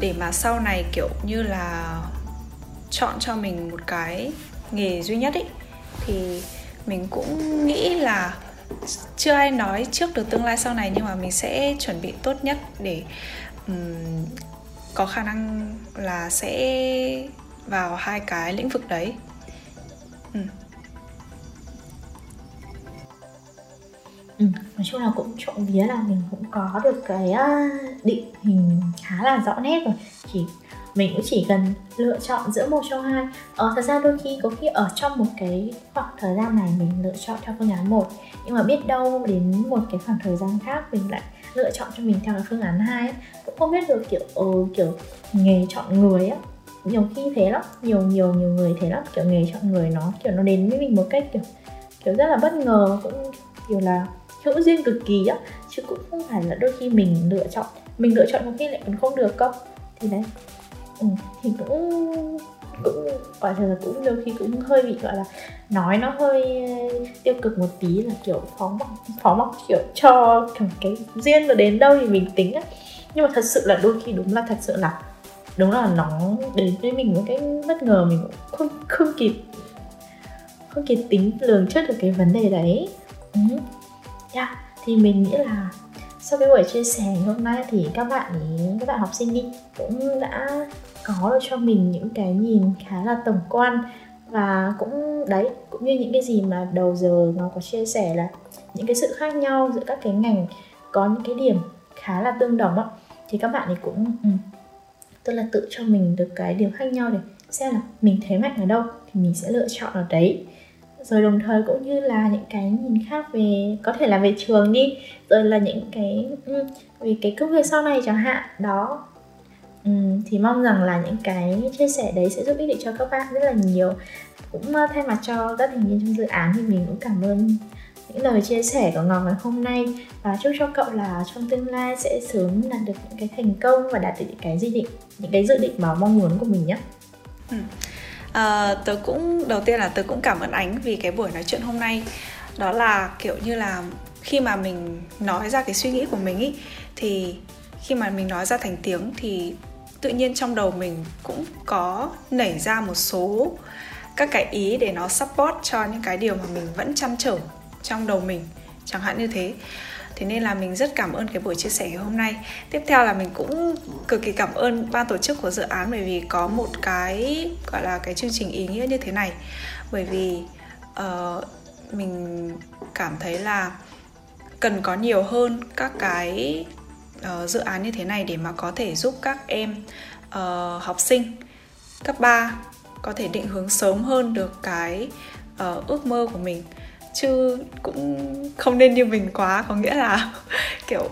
để mà sau này kiểu như là chọn cho mình một cái nghề duy nhất ấy thì mình cũng nghĩ là chưa ai nói trước được tương lai sau này nhưng mà mình sẽ chuẩn bị tốt nhất để um, có khả năng là sẽ vào hai cái lĩnh vực đấy ừ. Ừ, nói chung là cũng trộm vía là mình cũng có được cái à, định hình khá là rõ nét rồi. Chỉ mình cũng chỉ cần lựa chọn giữa một trong hai. Ờ, thật ra đôi khi có khi ở trong một cái khoảng thời gian này mình lựa chọn theo phương án một nhưng mà biết đâu đến một cái khoảng thời gian khác mình lại lựa chọn cho mình theo cái phương án hai cũng không biết được kiểu ừ, kiểu nghề chọn người á. Nhiều khi thế lắm nhiều nhiều nhiều người thế lắm. Kiểu nghề chọn người nó kiểu nó đến với mình một cách kiểu kiểu rất là bất ngờ cũng kiểu là hữu duyên cực kỳ á chứ cũng không phải là đôi khi mình lựa chọn mình lựa chọn có khi lại còn không được cơ. Thì đấy ừ, thì cũng cũng quả thật là cũng đôi khi cũng hơi bị gọi là nói nó hơi tiêu cực một tí là kiểu phó mặc phó mặc kiểu cho cái duyên nó đến đâu thì mình tính á. Nhưng mà thật sự là đôi khi đúng là thật sự là đúng là nó đến với mình một cái bất ngờ mình cũng không không kịp không kịp tính lường trước được cái vấn đề đấy. Ừ yeah. thì mình nghĩ là sau cái buổi chia sẻ hôm nay thì các bạn ý, các bạn học sinh đi cũng đã có được cho mình những cái nhìn khá là tổng quan. Và cũng đấy cũng như những cái gì mà đầu giờ nó có chia sẻ là những cái sự khác nhau giữa các cái ngành có những cái điểm khá là tương đồng á. Thì các bạn thì cũng ừ, tức là tự cho mình được cái điểm khác nhau để xem là mình thế mạnh ở đâu thì mình sẽ lựa chọn ở đấy rồi đồng thời cũng như là những cái nhìn khác về có thể là về trường đi rồi là những cái vì về cái công việc sau này chẳng hạn đó ừ, thì mong rằng là những cái chia sẻ đấy sẽ giúp ích được cho các bạn rất là nhiều cũng thay mặt cho các thành viên trong dự án thì mình cũng cảm ơn những lời chia sẻ của Ngọc ngày hôm nay và chúc cho cậu là trong tương lai sẽ sớm đạt được những cái thành công và đạt được những cái dự định những cái dự định mà mong muốn của mình nhé. Ừ. À, tớ cũng đầu tiên là tớ cũng cảm ơn ánh vì cái buổi nói chuyện hôm nay. Đó là kiểu như là khi mà mình nói ra cái suy nghĩ của mình ý thì khi mà mình nói ra thành tiếng thì tự nhiên trong đầu mình cũng có nảy ra một số các cái ý để nó support cho những cái điều mà mình vẫn chăn trở trong đầu mình chẳng hạn như thế thế nên là mình rất cảm ơn cái buổi chia sẻ ngày hôm nay. Tiếp theo là mình cũng cực kỳ cảm ơn ban tổ chức của dự án bởi vì có một cái gọi là cái chương trình ý nghĩa như thế này. Bởi vì uh, mình cảm thấy là cần có nhiều hơn các cái uh, dự án như thế này để mà có thể giúp các em uh, học sinh cấp 3 có thể định hướng sớm hơn được cái uh, ước mơ của mình chứ cũng không nên như mình quá có nghĩa là *laughs* kiểu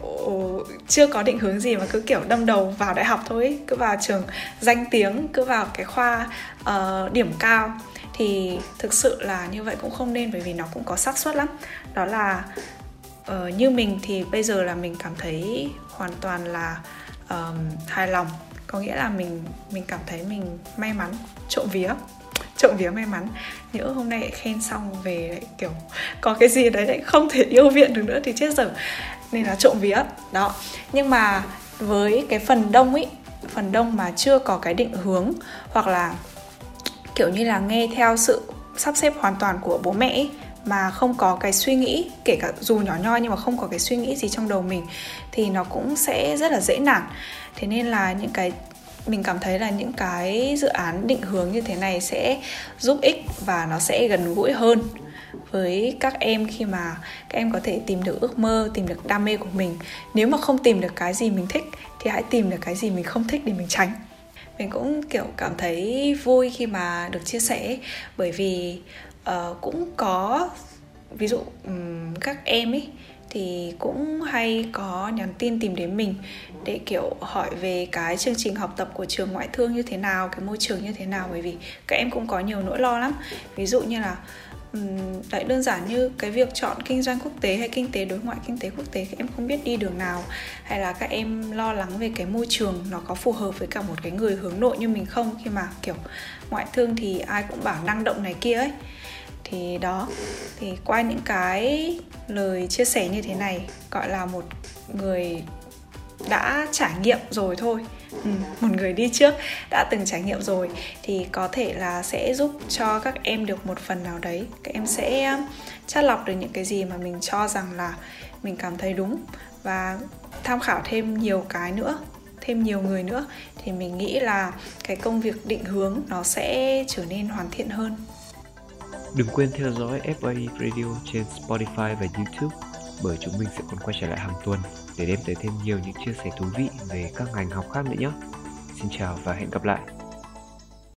chưa có định hướng gì mà cứ kiểu đâm đầu vào đại học thôi cứ vào trường danh tiếng cứ vào cái khoa uh, điểm cao. Thì thực sự là như vậy cũng không nên bởi vì nó cũng có xác suất lắm. Đó là uh, như mình thì bây giờ là mình cảm thấy hoàn toàn là um, hài lòng. Có nghĩa là mình mình cảm thấy mình may mắn trộm vía trộm vía may mắn. Nhỡ hôm nay lại khen xong về lại kiểu có cái gì đấy lại không thể yêu viện được nữa thì chết dở. Nên là trộm vía. Đó. Nhưng mà với cái phần đông ấy phần đông mà chưa có cái định hướng hoặc là kiểu như là nghe theo sự sắp xếp hoàn toàn của bố mẹ ấy, mà không có cái suy nghĩ kể cả dù nhỏ nhoi nhưng mà không có cái suy nghĩ gì trong đầu mình thì nó cũng sẽ rất là dễ nản. Thế nên là những cái mình cảm thấy là những cái dự án định hướng như thế này sẽ giúp ích và nó sẽ gần gũi hơn với các em khi mà các em có thể tìm được ước mơ tìm được đam mê của mình. Nếu mà không tìm được cái gì mình thích thì hãy tìm được cái gì mình không thích để mình tránh. Mình cũng kiểu cảm thấy vui khi mà được chia sẻ bởi vì uh, cũng có ví dụ um, các em ấy thì cũng hay có nhắn tin tìm đến mình để, kiểu, hỏi về cái chương trình học tập của trường ngoại thương như thế nào, cái môi trường như thế nào. Bởi vì các em cũng có nhiều nỗi lo lắm. Ví dụ như là đấy đơn giản như cái việc chọn kinh doanh quốc tế hay kinh tế đối ngoại, kinh tế quốc tế, các em không biết đi đường nào. Hay là các em lo lắng về cái môi trường nó có phù hợp với cả một cái người hướng nội như mình không. Khi mà, kiểu, ngoại thương thì ai cũng bảo năng động này kia ấy thì đó. Thì qua những cái lời chia sẻ như thế này gọi là một người đã trải nghiệm rồi thôi. Ừ, một người đi trước đã từng trải nghiệm rồi thì có thể là sẽ giúp cho các em được một phần nào đấy. Các em sẽ um, chắt lọc được những cái gì mà mình cho rằng là mình cảm thấy đúng và tham khảo thêm nhiều cái nữa thêm nhiều người nữa. Thì mình nghĩ là cái công việc định hướng nó sẽ trở nên hoàn thiện hơn. Đừng quên theo dõi FA Radio trên Spotify và YouTube, bởi chúng mình sẽ còn quay trở lại hàng tuần để đem tới thêm nhiều những chia sẻ thú vị về các ngành học khác nữa nhé. Xin chào và hẹn gặp lại.